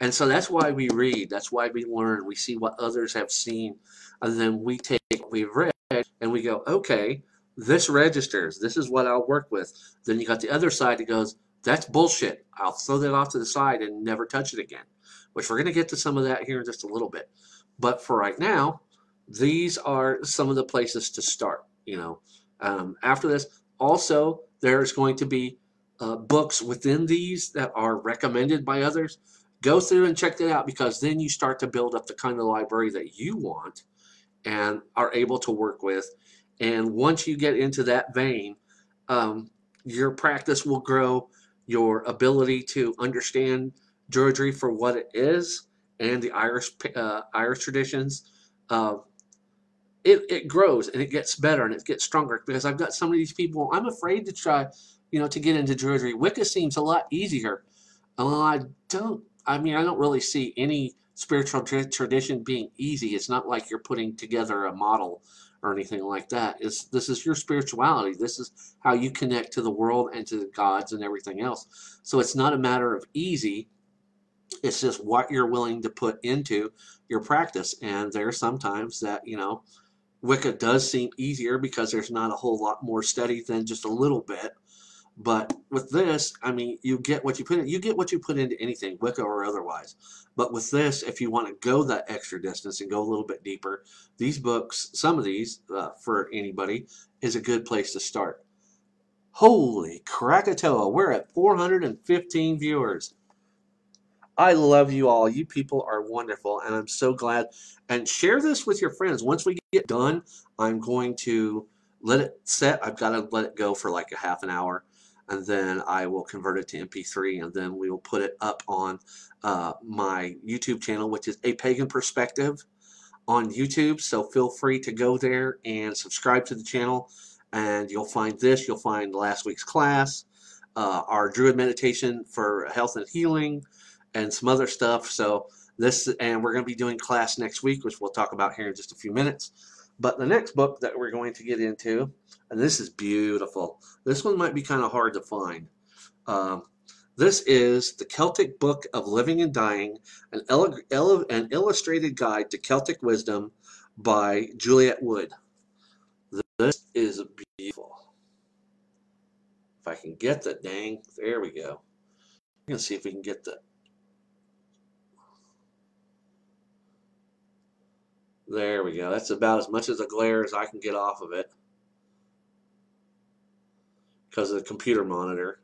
And so that's why we read. That's why we learn. We see what others have seen. And then we take what we've read and we go, okay, this registers. This is what I'll work with. Then you got the other side that goes, that's bullshit. I'll throw that off to the side and never touch it again. Which we're going to get to some of that here in just a little bit. But for right now, these are some of the places to start. You know, um, after this, also there's going to be uh, books within these that are recommended by others go through and check that out because then you start to build up the kind of library that you want and are able to work with. And once you get into that vein, um, your practice will grow, your ability to understand Druidry for what it is and the Irish uh, Irish traditions. Uh, it, it grows and it gets better and it gets stronger because I've got some of these people I'm afraid to try, you know, to get into Druidry. Wicca seems a lot easier. Well, I don't I mean, I don't really see any spiritual tra- tradition being easy. It's not like you're putting together a model or anything like that. It's, this is your spirituality. This is how you connect to the world and to the gods and everything else. So it's not a matter of easy. It's just what you're willing to put into your practice. And there are sometimes that, you know, Wicca does seem easier because there's not a whole lot more study than just a little bit. But with this, I mean, you get what you put in. You get what you put into anything, Wicca or otherwise. But with this, if you want to go that extra distance and go a little bit deeper, these books, some of these, uh, for anybody, is a good place to start. Holy Krakatoa, we're at 415 viewers. I love you all. You people are wonderful, and I'm so glad. And share this with your friends. Once we get done, I'm going to let it set. I've got to let it go for like a half an hour and then I will convert it to MP3 and then we will put it up on uh, my YouTube channel, which is A Pagan Perspective on YouTube. So feel free to go there and subscribe to the channel and you'll find this. You'll find last week's class, uh, our Druid meditation for health and healing, and some other stuff. So this, and we're going to be doing class next week, which we'll talk about here in just a few minutes. But the next book that we're going to get into, and this is beautiful. This one might be kind of hard to find. Um, this is the Celtic Book of Living and Dying, an, an illustrated guide to Celtic wisdom by Juliette Wood. This is beautiful. If I can get the dang, there we go. We're see if we can get the There we go. That's about as much as a glare as I can get off of it because of the computer monitor.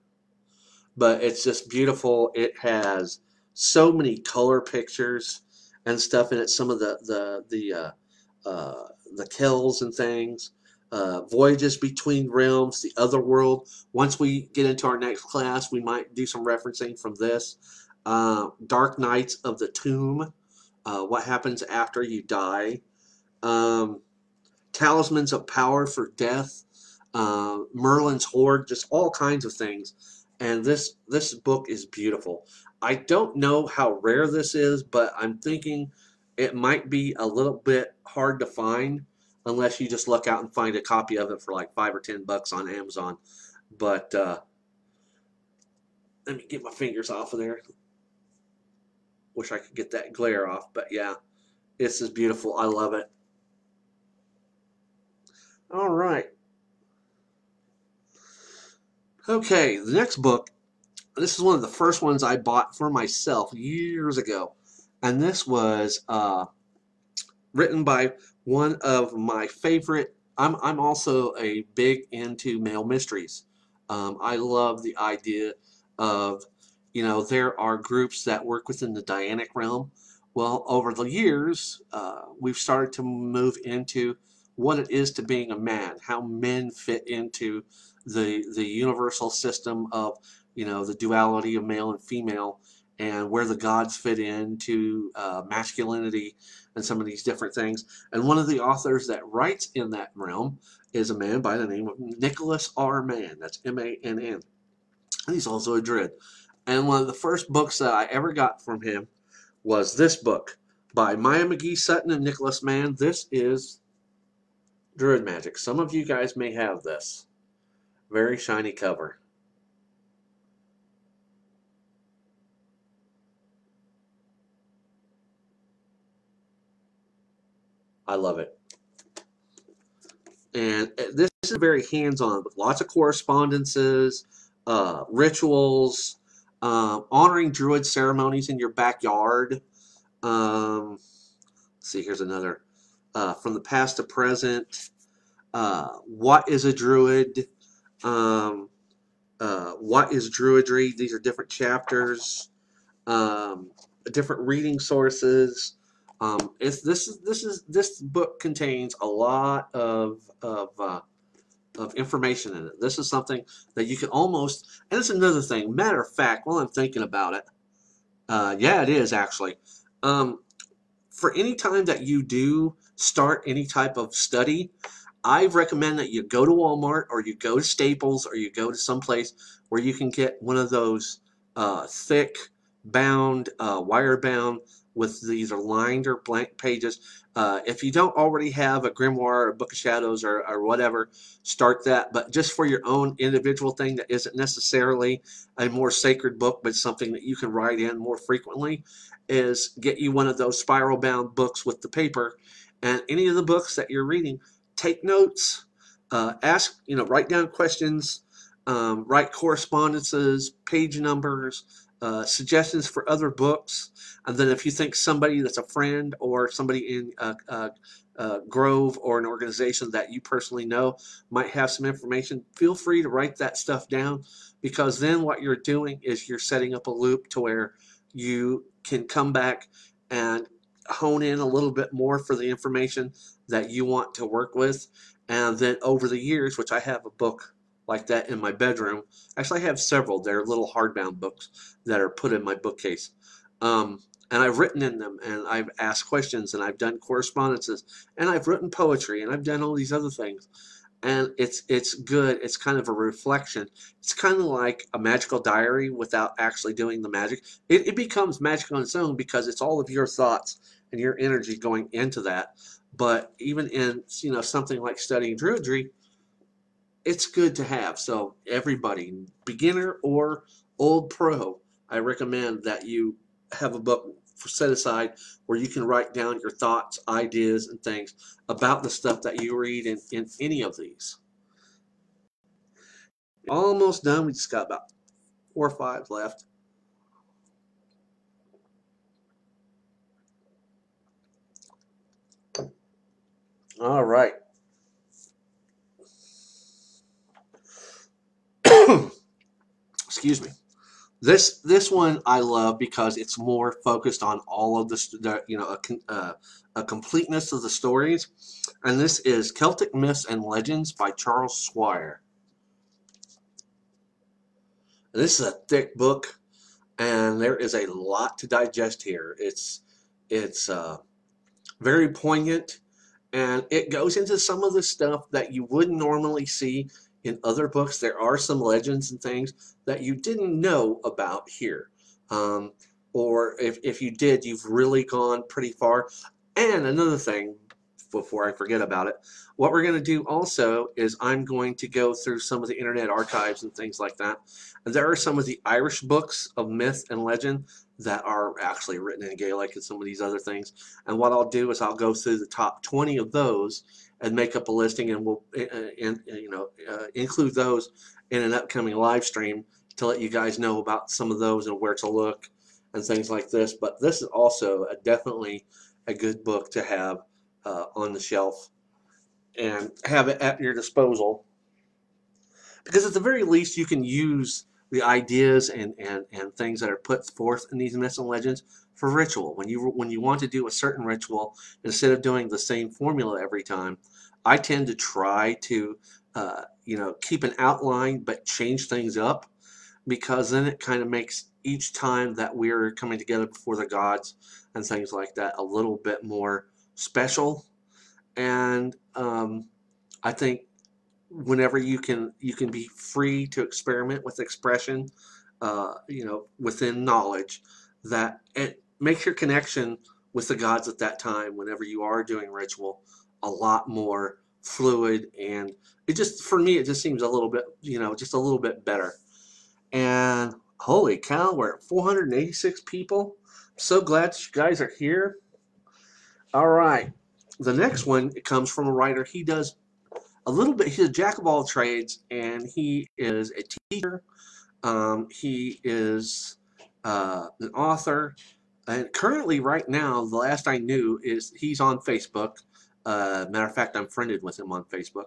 But it's just beautiful. It has so many color pictures and stuff in it. Some of the the the uh, uh, the kills and things. Uh, voyages between realms, the other world. Once we get into our next class, we might do some referencing from this. Uh, Dark Knights of the Tomb uh, what happens after you die, um, talismans of power for death, uh, Merlin's hoard, just all kinds of things. And this this book is beautiful. I don't know how rare this is, but I'm thinking it might be a little bit hard to find unless you just look out and find a copy of it for like five or ten bucks on Amazon. But uh, let me get my fingers off of there. Wish I could get that glare off, but yeah, this is beautiful. I love it. All right. Okay, the next book. This is one of the first ones I bought for myself years ago, and this was uh, written by one of my favorite. I'm I'm also a big into male mysteries. Um, I love the idea of you know, there are groups that work within the Dianic realm. Well, over the years, uh, we've started to move into what it is to being a man, how men fit into the the universal system of you know the duality of male and female, and where the gods fit into uh, masculinity and some of these different things. And one of the authors that writes in that realm is a man by the name of Nicholas R. Mann. That's M-A-N-N. And he's also a Druid. And one of the first books that I ever got from him was this book by Maya Magee Sutton and Nicholas Mann. This is Druid Magic. Some of you guys may have this. Very shiny cover. I love it. And uh, this is very hands-on with lots of correspondences, uh, rituals, uh, honoring druid ceremonies in your backyard. Um, see, here's another. Uh, from the past to present. Uh, what is a druid? Um, uh, what is druidry? These are different chapters, um, different reading sources. Um, it's, this is this is this book contains a lot of of uh, of information in it. This is something that you can almost, and it's another thing. Matter of fact, while I'm thinking about it, uh, yeah, it is actually. Um, for any time that you do start any type of study, I recommend that you go to Walmart or you go to Staples or you go to some place where you can get one of those uh, thick bound, uh, wire bound, with these lined or blank pages. Uh, if you don't already have a grimoire or a book of shadows or, or whatever, start that. But just for your own individual thing that isn't necessarily a more sacred book, but something that you can write in more frequently, is get you one of those spiral bound books with the paper. And any of the books that you're reading, take notes, uh, ask, you know, write down questions, um, write correspondences, page numbers, uh, suggestions for other books. And then if you think somebody that's a friend or somebody in a, uh, uh, Grove or an organization that you personally know might have some information, feel free to write that stuff down because then what you're doing is you're setting up a loop to where you can come back and hone in a little bit more for the information that you want to work with. And then over the years, which I have a book like that in my bedroom. Actually, I have several. They're little hardbound books that are put in my bookcase. Um, and I've written in them, and I've asked questions, and I've done correspondences, and I've written poetry, and I've done all these other things. And it's it's good. It's kind of a reflection. It's kind of like a magical diary without actually doing the magic. It, it becomes magic on its own because it's all of your thoughts and your energy going into that. But even in you know something like studying Druidry, it's good to have. So everybody, beginner or old pro, I recommend that you have a book set aside where you can write down your thoughts, ideas, and things about the stuff that you read in, in any of these. Almost done. We just got about four or five left. All right. excuse me. This this one I love because it's more focused on all of the, the you know a, uh, a completeness of the stories, and this is Celtic Myths and Legends by Charles Squire. This is a thick book, and there is a lot to digest here. It's it's uh, very poignant, and it goes into some of the stuff that you wouldn't normally see in other books. There are some legends and things that you didn't know about here. Um, or if, if you did, you've really gone pretty far. And another thing, before I forget about it, what we're going to do also is I'm going to go through some of the internet archives and things like that. And there are some of the Irish books of myth and legend that are actually written in Gaelic and some of these other things. And what I'll do is I'll go through the top 20 of those and make up a listing, and we'll eh, eh, and, eh, you know include those in an upcoming live stream to let you guys know about some of those and where to look and things like this. But this is also a, definitely a good book to have uh, on the shelf and have it at your disposal because at the very least you can use the ideas and, and, and things that are put forth in these myths and legends for ritual. When you when you want to do a certain ritual, instead of doing the same formula every time, I tend to try to uh, you know keep an outline but change things up because then it kind of makes each time that we're coming together before the gods and things like that a little bit more special. And um, I think whenever you can you can be free to experiment with expression uh, you know within knowledge that it makes your connection with the gods at that time whenever you are doing ritual a lot more fluid and it just for me it just seems a little bit you know just a little bit better and holy cow we're at 486 people so glad you guys are here all right the next one it comes from a writer he does a little bit. He's a jack of all trades, and he is a teacher. Um, he is uh, an author, and currently, right now, the last I knew is he's on Facebook. Uh, matter of fact, I'm friended with him on Facebook,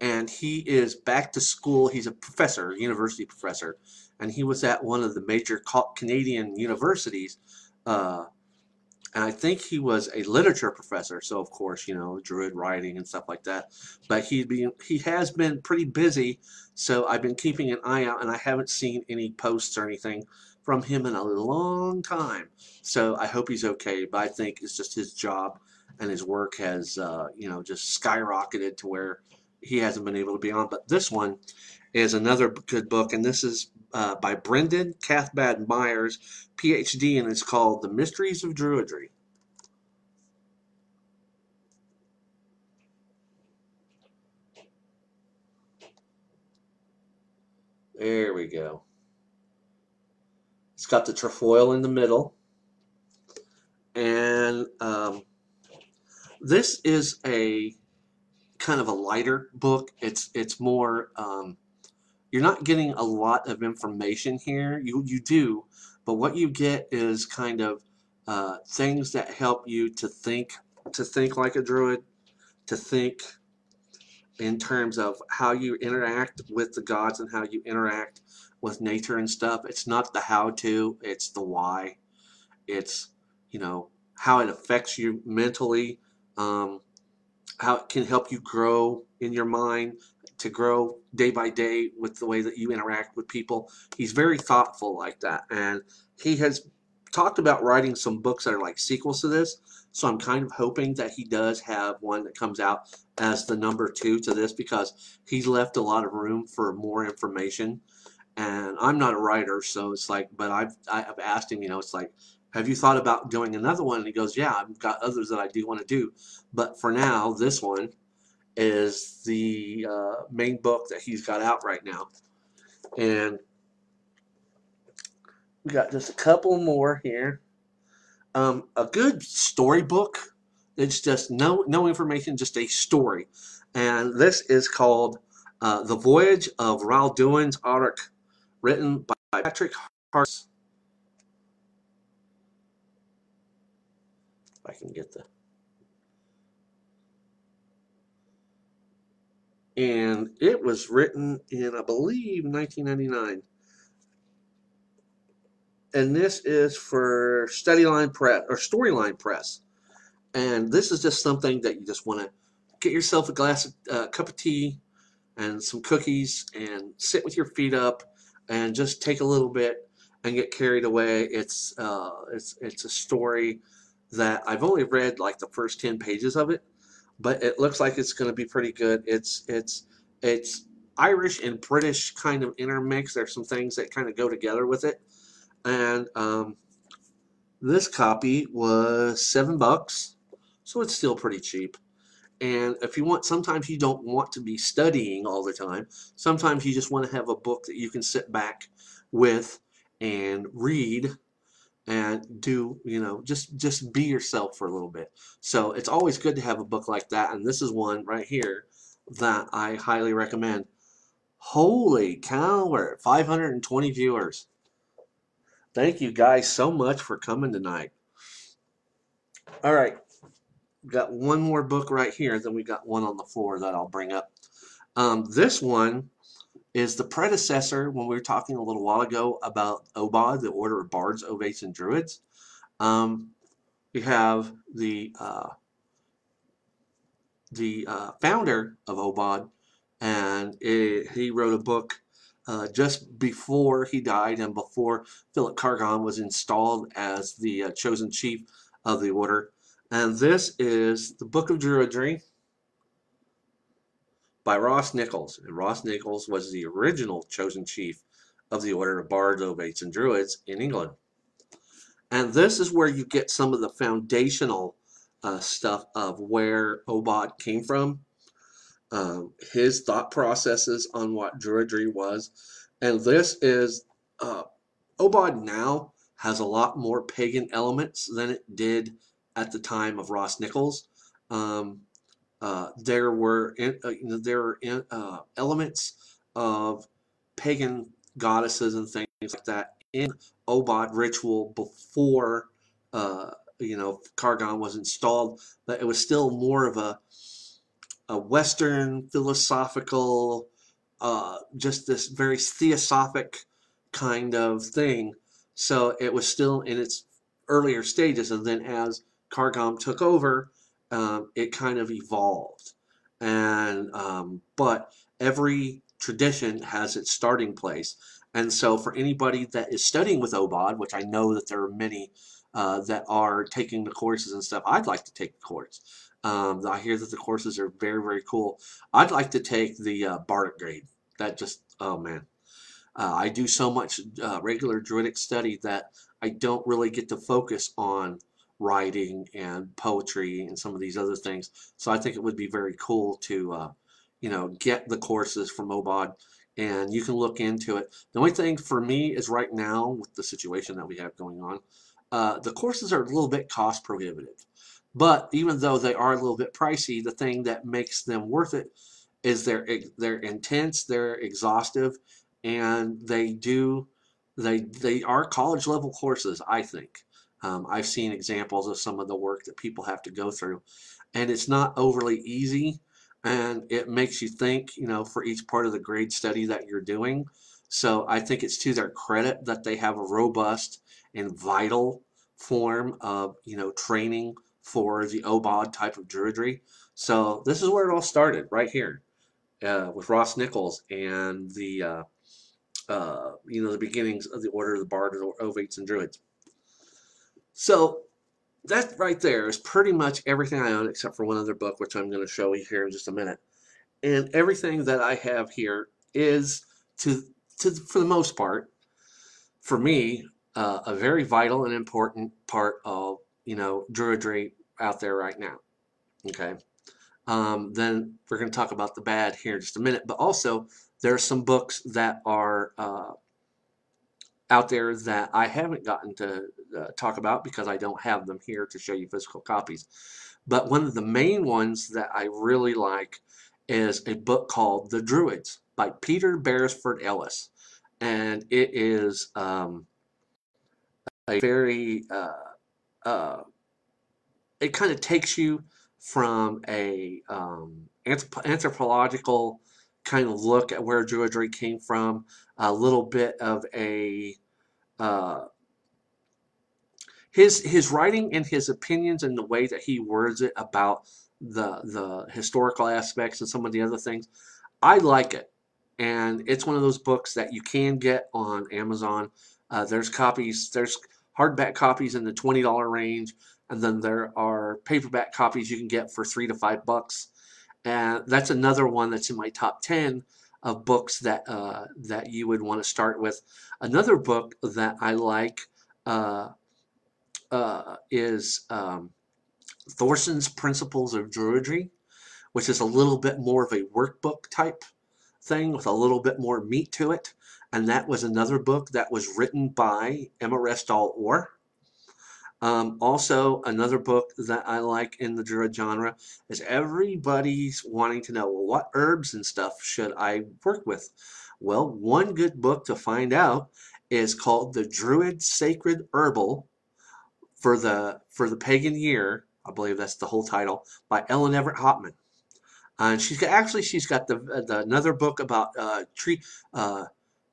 and he is back to school. He's a professor, university professor, and he was at one of the major Canadian universities. Uh, and I think he was a literature professor, so of course, you know, druid writing and stuff like that. But he been he has been pretty busy, so I've been keeping an eye out, and I haven't seen any posts or anything from him in a long time. So I hope he's okay. But I think it's just his job and his work has, uh, you know, just skyrocketed to where he hasn't been able to be on. But this one is another good book, and this is uh, by Brendan Cathbad Myers, PhD, and it's called The Mysteries of Druidry. There we go. Got the trefoil in the middle. And um, this is a kind of a lighter book. It's it's more um, you're not getting a lot of information here. You you do, but what you get is kind of uh, things that help you to think to think like a druid, to think in terms of how you interact with the gods and how you interact with nature and stuff. It's not the how to, it's the why. It's, you know, how it affects you mentally, um, how it can help you grow in your mind, to grow day by day with the way that you interact with people. He's very thoughtful like that. And he has talked about writing some books that are like sequels to this. So I'm kind of hoping that he does have one that comes out as the number two to this because he's left a lot of room for more information. And I'm not a writer, so it's like, but I've I've asked him, you know, it's like, have you thought about doing another one? And he goes, yeah, I've got others that I do want to do, but for now, this one is the uh, main book that he's got out right now, and we got just a couple more here. Um, a good storybook. It's just no no information, just a story. And this is called uh, The Voyage of Ralduin's Ark, written by Patrick Hart. If I can get the. And it was written in, I believe, 1999 and this is for Steadyline Press or Storyline Press. And this is just something that you just want to get yourself a glass, of, uh, cup of tea, and some cookies, and sit with your feet up, and just take a little bit and get carried away. It's uh, it's it's a story that I've only read like the first ten pages of it, but it looks like it's going to be pretty good. It's it's it's Irish and British kind of intermix. There's some things that kind of go together with it and um, this copy was seven bucks so it's still pretty cheap and if you want sometimes you don't want to be studying all the time sometimes you just want to have a book that you can sit back with and read and do you know just just be yourself for a little bit so it's always good to have a book like that and this is one right here that I highly recommend holy cow we're at 520 viewers Thank you guys so much for coming tonight. All right. Got one more book right here, then we got one on the floor that I'll bring up. Um, this one is the predecessor when we were talking a little while ago about OBOD, the Order of Bards, Ovates, and Druids. Um, we have the uh, the uh, founder of OBOD, and it, he wrote a book uh, just before he died and before Philip Carr-Gomm was installed as the uh, chosen chief of the order. And this is the Book of Druidry by Ross Nichols. And Ross Nichols was the original chosen chief of the order of Bards, Ovates, and Druids in England. And this is where you get some of the foundational uh, stuff of where OBOD came from um, his thought processes on what Druidry was. And this is, uh, Obod now has a lot more pagan elements than it did at the time of Ross Nichols. Um, uh, there were uh, there were uh, elements of pagan goddesses and things like that in Obod ritual before uh, you know Carr-Gomm was installed, but it was still more of a a Western philosophical, uh, just this very theosophic kind of thing. So it was still in its earlier stages, and then as Carr-Gomm took over, um, it kind of evolved. And um, but every tradition has its starting place, and so for anybody that is studying with Obod, which I know that there are many uh, that are taking the courses and stuff, I'd like to take the course. Um, I hear that the courses are very, very cool. I'd like to take the uh, Bardic grade. That just, oh man. Uh, I do so much uh, regular Druidic study that I don't really get to focus on writing and poetry and some of these other things. So I think it would be very cool to, uh, you know, get the courses from OBOD and you can look into it. The only thing for me is right now with the situation that we have going on, uh, the courses are a little bit cost prohibitive. But even though they are a little bit pricey, the thing that makes them worth it is they're they're intense, they're exhaustive, and they do they they are college level courses. I think um, I've seen examples of some of the work that people have to go through, and it's not overly easy and it makes you think, you know, for each part of the grade study that you're doing. So I think it's to their credit that they have a robust and vital form of, you know, training for the OBOD type of druidry. So this is where it all started, right here, uh, with Ross Nichols and the, uh, uh, you know, the beginnings of the Order of the Bard, Ovates, and Druids. So that right there is pretty much everything I own except for one other book, which I'm going to show you here in just a minute. And everything that I have here is, to, to for the most part, for me, uh, a very vital and important part of, you know, Druidry out there right now. Okay. Um, then we're going to talk about the bad here in just a minute. But also, there are some books that are uh, out there that I haven't gotten to uh, talk about because I don't have them here to show you physical copies. But one of the main ones that I really like is a book called The Druids by Peter Beresford Ellis. And it is um, a very, uh, uh, it kind of takes you from a um, anthrop anthropological kind of look at where Druidry came from, a little bit of a uh, his his writing and his opinions and the way that he words it about the the historical aspects and some of the other things, I like it, and it's one of those books that you can get on Amazon. Uh, there's copies, there's hardback copies in the twenty dollar range, and then there are paperback copies you can get for three to five bucks, and that's another one that's in my top ten of books that uh, that you would want to start with. Another book that I like uh, uh, is um, Thorson's Principles of Druidry, which is a little bit more of a workbook type thing with a little bit more meat to it. And that was another book that was written by Emma Restall Orr. Um, also, another book that I like in the Druid genre is everybody's wanting to know, well, what herbs and stuff should I work with? Well, one good book to find out is called The Druid Sacred Herbal for the for the Pagan Year. I believe that's the whole title by Ellen Evert Hopman. And she's got, actually she's got the, the another book about uh, tree uh,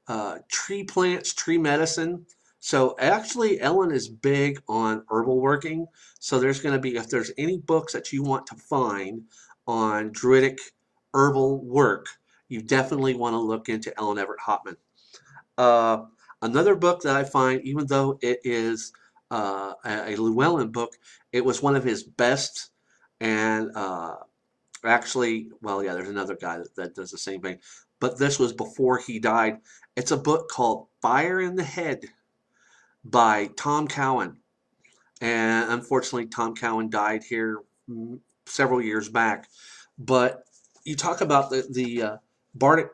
uh tree plants, tree medicine so actually, Ellen is big on herbal working. So there's going to be, if there's any books that you want to find on Druidic herbal work, you definitely want to look into Ellen Evert Hopman. Uh, another book that I find, even though it is uh, a Llewellyn book, it was one of his best and uh, actually, well, yeah, there's another guy that, that does the same thing, but this was before he died. It's a book called Fire in the Head by Tom Cowan. And unfortunately, Tom Cowan died here several years back. But you talk about the, the uh, Bardic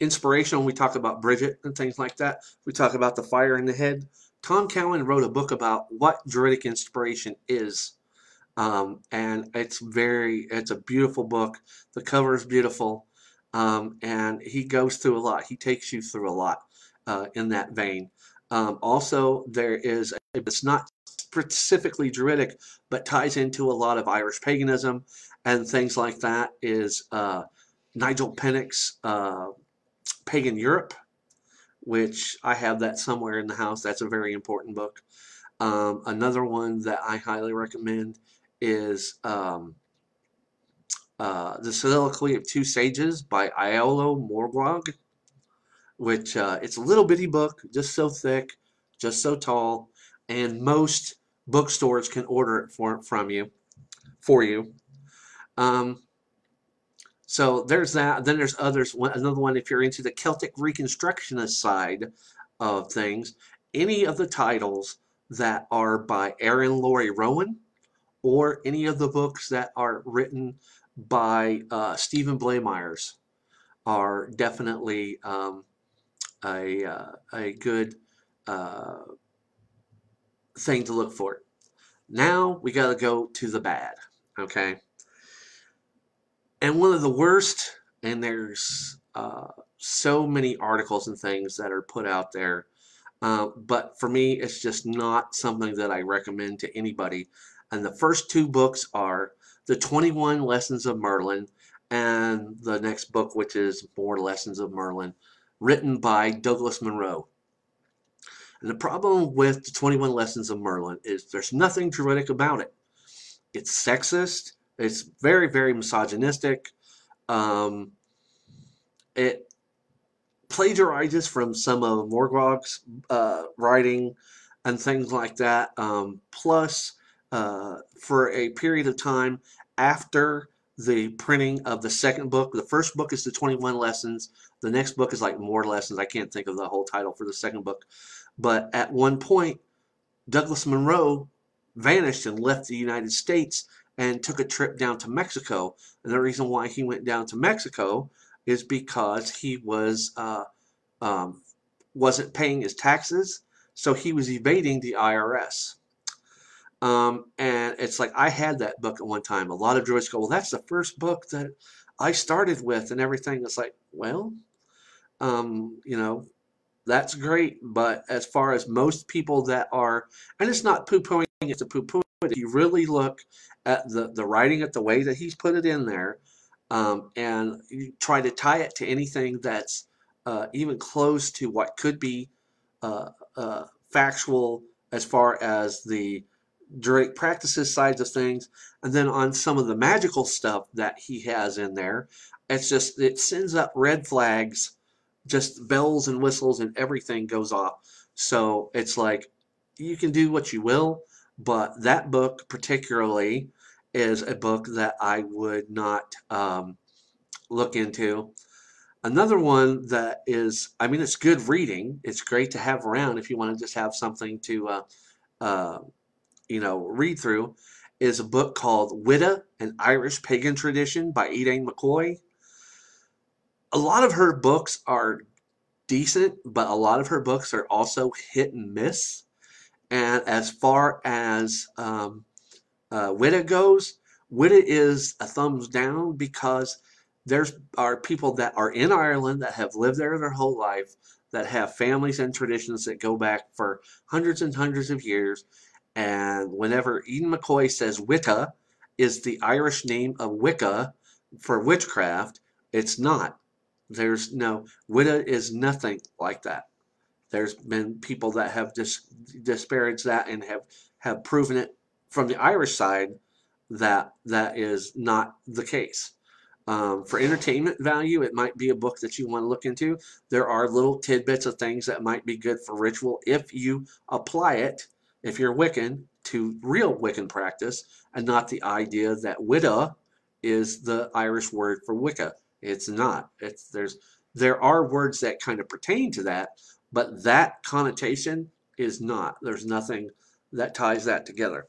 inspiration, when we talk about Bridget and things like that. We talk about the fire in the head. Tom Cowan wrote a book about what Druidic inspiration is. Um, and it's very, it's a beautiful book. The cover is beautiful. Um, and he goes through a lot. He takes you through a lot uh, in that vein. Um, also, there is, it's not specifically Druidic, but ties into a lot of Irish paganism and things like that, is uh, Nigel Pennick's uh, Pagan Europe, which I have that somewhere in the house. That's a very important book. Um, another one that I highly recommend is um, uh, The Soliloquy of Two Sages by Iolo Morganwg which uh, it's a little bitty book, just so thick, just so tall, and most bookstores can order it for from you, for you. Um, So there's that. Then there's others. One, another one, if you're into the Celtic Reconstructionist side of things, any of the titles that are by Erynn Laurie Rowan or any of the books that are written by uh, Stephen Blamires are definitely um, a, uh, a good uh, thing to look for. Now we got to go to the bad, okay? And one of the worst, and there's uh, so many articles and things that are put out there, uh, but for me, it's just not something that I recommend to anybody. And the first two books are The 21 Lessons of Merlin and the next book, which is More Lessons of Merlin, written by Douglas Monroe. And the problem with the 21 Lessons of Merlin is there's nothing druidic about it. It's sexist. It's very, very misogynistic. Um, it plagiarizes from some of Morganwg's uh, writing and things like that. Um, plus, uh, for a period of time after the printing of the second book. The first book is the 21 lessons. The next book is like more lessons. I can't think of the whole title for the second book. But at one point, Douglas Monroe vanished and left the United States and took a trip down to Mexico. And the reason why he went down to Mexico is because he was uh, um, wasn't paying his taxes, so he was evading the IRS. Um, and it's like I had that book at one time. A lot of druids go, "Well, that's the first book that I started with," and everything. It's like, well, um, you know, that's great, but as far as most people that are, and it's not poo-pooing, it's a poo-poo. If you really look at the the writing, at the way that he's put it in there, um, and you try to tie it to anything that's uh, even close to what could be uh, uh, factual as far as the Drake practices sides of things, and then on some of the magical stuff that he has in there, it's just it sends up red flags, just bells and whistles and everything goes off. So it's like you can do what you will, but that book particularly is a book that I would not um, look into. Another one that is, I mean, it's good reading. It's great to have around if you want to just have something to uh, uh, you know, read through is a book called Witta, an Irish Pagan Tradition by Edain McCoy. A lot of her books are decent, but a lot of her books are also hit and miss. And as far as um, uh, goes, Witta is a thumbs down because there's are people that are in Ireland that have lived there their whole life, that have families and traditions that go back for hundreds and hundreds of years, and whenever Edain McCoy says Wicca is the Irish name of Wicca for witchcraft, it's not. There's no, Wicca is nothing like that. There's been people that have dis, disparaged that and have, have proven it from the Irish side that that is not the case. Um, for entertainment value, it might be a book that you want to look into. There are little tidbits of things that might be good for ritual if you apply it if you're Wiccan, to real Wiccan practice and not the idea that Wicca is the Irish word for Wicca. It's not. It's there's there are words that kind of pertain to that, but that connotation is not. There's nothing that ties that together.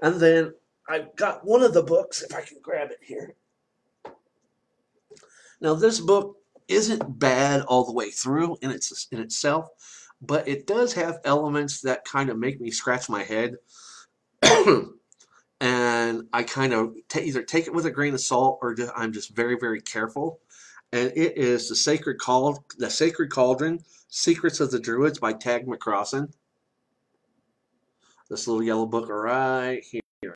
And then I've got one of the books, if I can grab it here. Now this book isn't bad all the way through in its in itself, but it does have elements that kind of make me scratch my head. and I kind of either take it with a grain of salt or just, I'm just very, very careful. And it is the Sacred Call, the Sacred Cauldron, Secrets of the Druids by Tadhg MacCrossan. This little yellow book right here.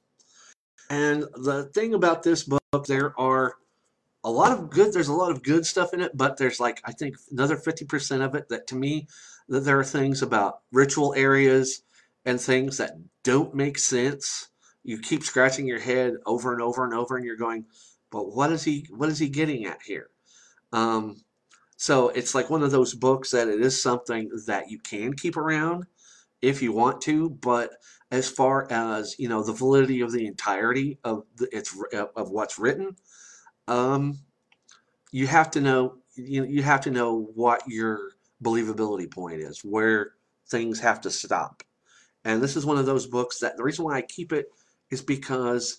And the thing about this book, there are a lot of good, there's a lot of good stuff in it, but there's like, I think another 50% of it that to me that there are things about ritual areas and things that don't make sense. You keep scratching your head over and over and over, and you're going, "But what is he? What is he getting at here?" Um, so it's like one of those books that it is something that you can keep around if you want to, but as far as you know, the validity of the entirety of the, its of what's written, um, you have to know you, you have to know what your believability point is, where things have to stop. And this is one of those books that the reason why I keep it is because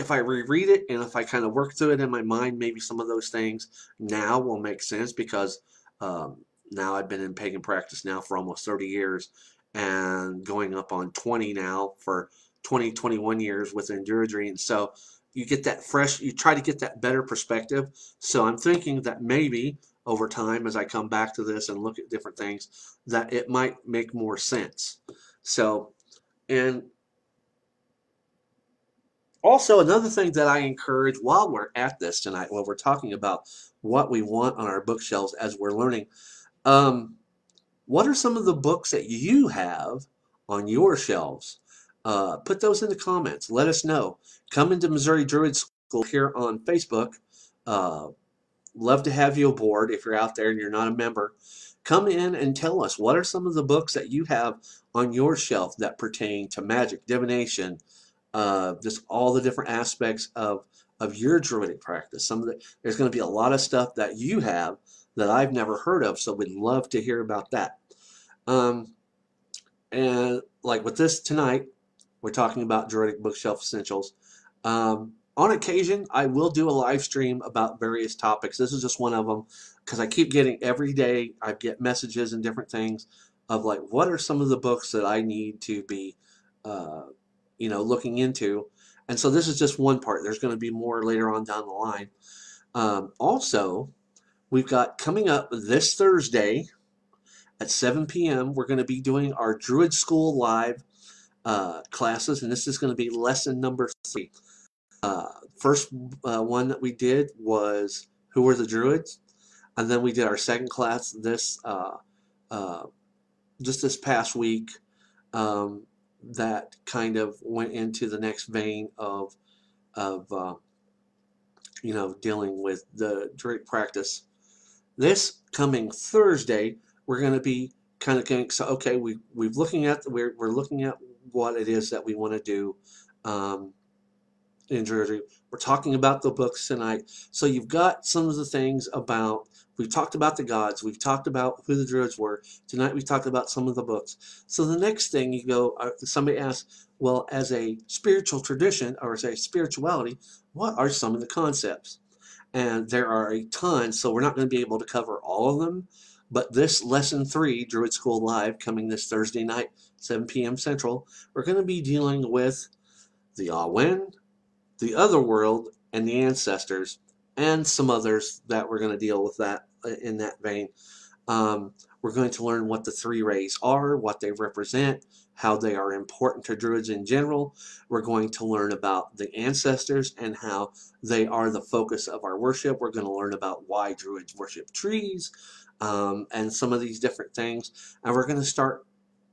if I reread it and if I kind of work through it in my mind, maybe some of those things now will make sense because um, now I've been in pagan practice now for almost 30 years and going up on 20 now for 20, 21 years within Druidry. And so you get that fresh, you try to get that better perspective. So I'm thinking that maybe over time as I come back to this and look at different things, that it might make more sense. So, and also another thing that I encourage while we're at this tonight, while we're talking about what we want on our bookshelves as we're learning, um, what are some of the books that you have on your shelves? Uh, put those in the comments. Let us know. Come into Missouri Druid School here on Facebook. Uh, love to have you aboard if you're out there and you're not a member. Come in and tell us what are some of the books that you have on your shelf that pertain to magic, divination, uh, just all the different aspects of of your druidic practice. Some of the, there's going to be a lot of stuff that you have that I've never heard of, so we'd love to hear about that. Um, and like with this tonight, we're talking about Druidic Bookshelf Essentials. Um, on occasion, I will do a live stream about various topics. This is just one of them because I keep getting every day, I get messages and different things of like, what are some of the books that I need to be, uh, you know, looking into. And so this is just one part. There's going to be more later on down the line. Um, also, we've got coming up this Thursday at 7 p.m., we're going to be doing our Druid School Live uh, classes, and this is going to be lesson number three. Uh, first uh, one that we did was Who Were the Druids? And then we did our second class this uh, uh, just this past week um, that kind of went into the next vein of of uh, you know dealing with the Druid practice. This coming Thursday, we're going to be kind of going. So okay, we we've looking at we're we're looking at what it is that we want to do um, in Druidry. We're talking about the books tonight. So you've got some of the things about, we've talked about the gods, we've talked about who the Druids were. Tonight we talked about some of the books. So the next thing you go, uh, somebody asks, well, as a spiritual tradition or as a spirituality, what are some of the concepts? And there are a ton, so we're not going to be able to cover all of them. But this lesson three, Druid School Live, coming this Thursday night, 7 p.m. Central, we're going to be dealing with the Awen, the other world, and the ancestors, and some others that we're going to deal with that in that vein. Um, we're going to learn what the three rays are, what they represent, how they are important to druids in general. We're going to learn about the ancestors and how they are the focus of our worship. We're going to learn about why druids worship trees um, and some of these different things. And we're going to start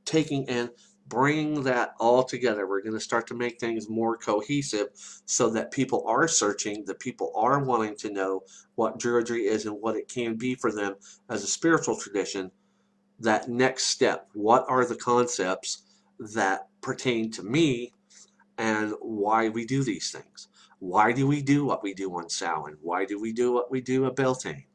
taking and bringing that all together. We're going to start to make things more cohesive so that people are searching, that people are wanting to know what Druidry is and what it can be for them as a spiritual tradition. That next step, what are the concepts that pertain to me and why we do these things? Why do we do what we do on Samhain? Why do we do what we do at Beltane?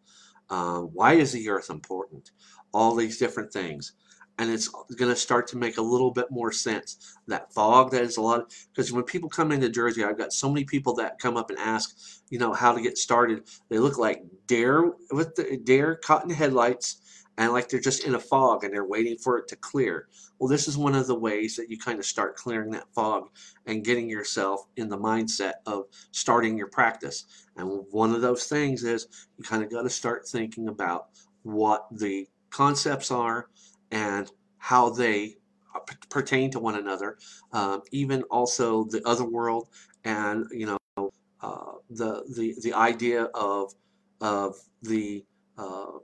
Uh, why is the earth important? All these different things and it's going to start to make a little bit more sense. That fog, that is a lot, because when people come into Jersey, I've got so many people that come up and ask, you know, how to get started. They look like deer with the caught in headlights, and like they're just in a fog and they're waiting for it to clear. Well, this is one of the ways that you kind of start clearing that fog and getting yourself in the mindset of starting your practice. And one of those things is you kind of got to start thinking about what the concepts are and how they uh, pertain to one another, um, even also the other world, and you know uh, the the the idea of of the uh,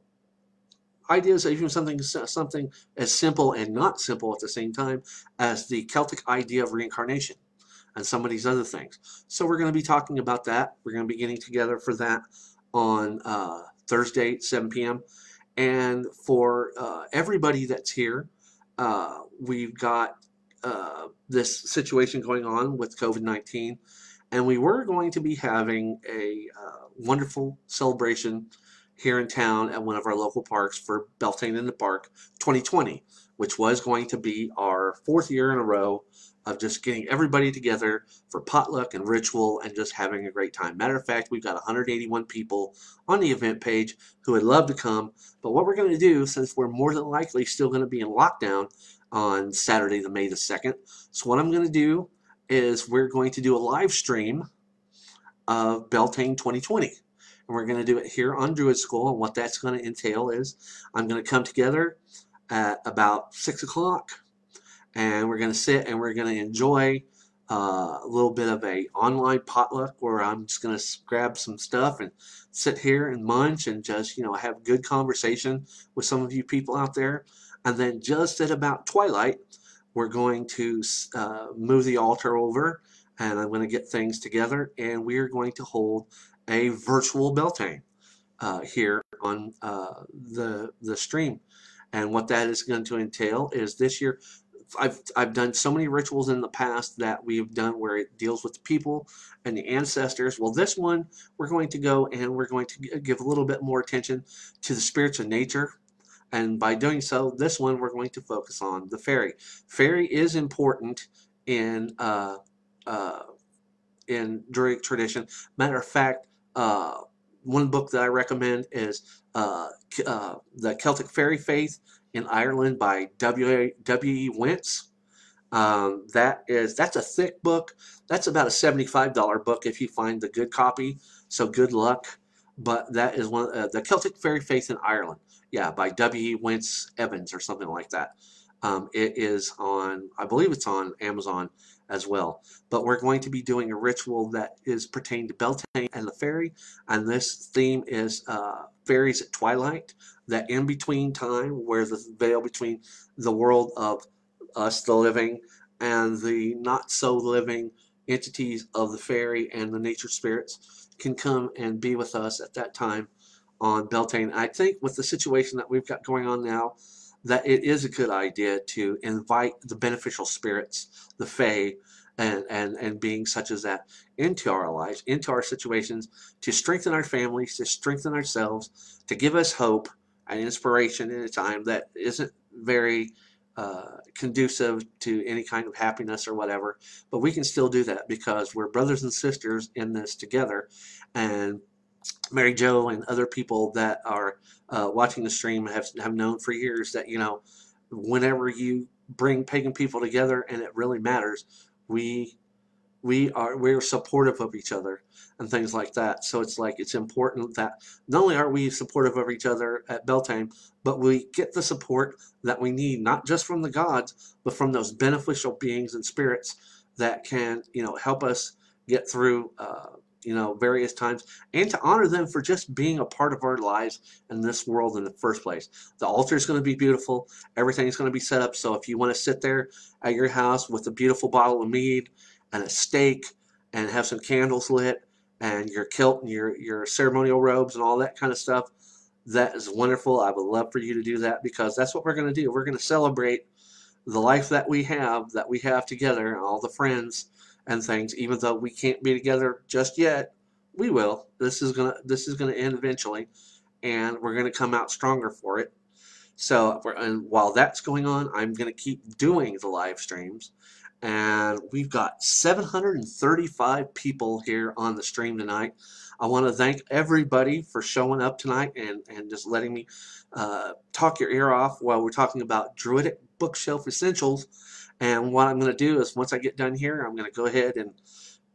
ideas even something something as simple and not simple at the same time as the Celtic idea of reincarnation and some of these other things. So we're going to be talking about that. We're going to be getting together for that on uh, Thursday, 7 p.m. And for uh, everybody that's here, uh, we've got uh, this situation going on with COVID 19. and we were going to be having a uh, wonderful celebration here in town at one of our local parks for Beltane in the Park 2020, which was going to be our fourth year in a row of just getting everybody together for potluck and ritual and just having a great time. Matter of fact, we've got 181 people on the event page who would love to come. But what we're going to do, since we're more than likely still going to be in lockdown on Saturday, the May the 2nd, so what I'm going to do is we're going to do a live stream of Beltane 2020. And we're going to do it here on Druid School. And what that's going to entail is I'm going to come together at about 6 o'clock and we're going to sit and we're going to enjoy uh, a little bit of a online potluck where I'm just going to grab some stuff and sit here and munch and just you know have good conversation with some of you people out there. And then just at about twilight we're going to uh, move the altar over and I'm going to get things together and we are going to hold a virtual Beltane uh, here on uh, the the stream. And what that is going to entail is this year I've I've done so many rituals in the past that we've done where it deals with the people and the ancestors. Well, this one we're going to go and we're going to give a little bit more attention to the spirits of nature. And by doing so, this one we're going to focus on the fairy. Fairy is important in uh, uh, in Druidic tradition. Matter of fact, uh, one book that I recommend is uh, uh, the Celtic Fairy Faith in Ireland by W. W. E. Wentz. Um, that is that's a thick book. That's about a seventy-five dollar book if you find the good copy. So good luck. But that is one uh, the Celtic Fairy Faith in Ireland. Yeah, by W. E. Wentz Evans or something like that. Um, it is on, I believe it's on Amazon as well. But we're going to be doing a ritual that is pertaining to Beltane and the fairy, and this theme is uh, fairies at twilight that in between time where the veil between the world of us, the living, and the not so living entities of the fairy and the nature spirits can come and be with us at that time on Beltane. I think with the situation that we've got going on now, that it is a good idea to invite the beneficial spirits, the Fae, and, and, and beings such as that into our lives, into our situations, to strengthen our families, to strengthen ourselves, to give us hope, and inspiration in a time that isn't very uh, conducive to any kind of happiness or whatever. But we can still do that because we're brothers and sisters in this together. And Mary Jo and other people that are uh, watching the stream have, have known for years that, you know, whenever you bring pagan people together and it really matters, we we are we're supportive of each other and things like that. So it's like it's important that not only are we supportive of each other at Beltane, but we get the support that we need, not just from the gods, but from those beneficial beings and spirits that can, you know, help us get through, uh, you know, various times, and to honor them for just being a part of our lives in this world in the first place. The altar is going to be beautiful. Everything's going to be set up. So if you want to sit there at your house with a beautiful bottle of mead and a steak and have some candles lit and your kilt and your, your ceremonial robes and all that kind of stuff. That is wonderful. I would love for you to do that because that's what we're going to do. We're going to celebrate the life that we have, that we have together, and all the friends and things. Even though we can't be together just yet, we will. This is gonna this is gonna end eventually, and we're gonna come out stronger for it. So, and while that's going on, I'm gonna keep doing the live streams and we've got 735 people here on the stream tonight. I want to thank everybody for showing up tonight and, and just letting me uh, talk your ear off while we're talking about Druidic Bookshelf Essentials. And what I'm going to do is once I get done here, I'm going to go ahead and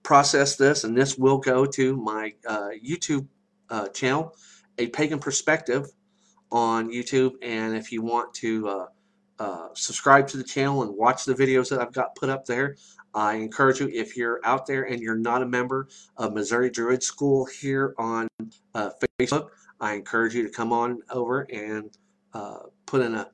process this, and this will go to my uh, YouTube uh, channel, A Pagan Perspective on YouTube. And if you want to uh, uh, subscribe to the channel and watch the videos that I've got put up there. I encourage you, if you're out there and you're not a member of Missouri Druid School here on uh, Facebook, I encourage you to come on over and uh, put in a,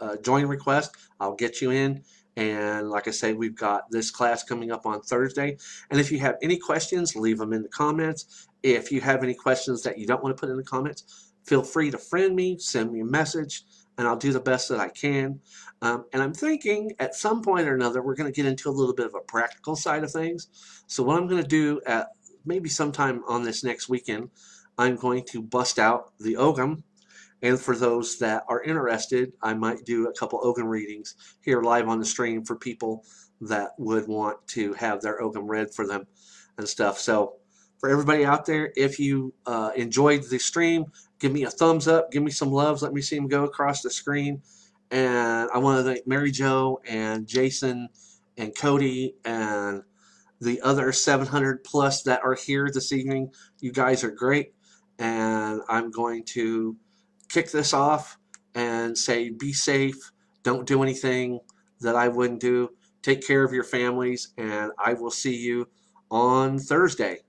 uh, join request. I'll get you in. And like I say, we've got this class coming up on Thursday. And if you have any questions, leave them in the comments. If you have any questions that you don't want to put in the comments, feel free to friend me, send me a message and I'll do the best that I can. Um, and I'm thinking at some point or another, we're going to get into a little bit of a practical side of things. So what I'm going to do at maybe sometime on this next weekend, I'm going to bust out the Ogham. And for those that are interested, I might do a couple Ogham readings here live on the stream for people that would want to have their Ogham read for them and stuff. So for everybody out there, if you uh, enjoyed the stream, give me a thumbs up, give me some loves, let me see them go across the screen. And I want to thank Mary Jo and Jason and Cody and the other 700 plus that are here this evening. You guys are great. And I'm going to kick this off and say be safe. Don't do anything that I wouldn't do. Take care of your families. And I will see you on Thursday.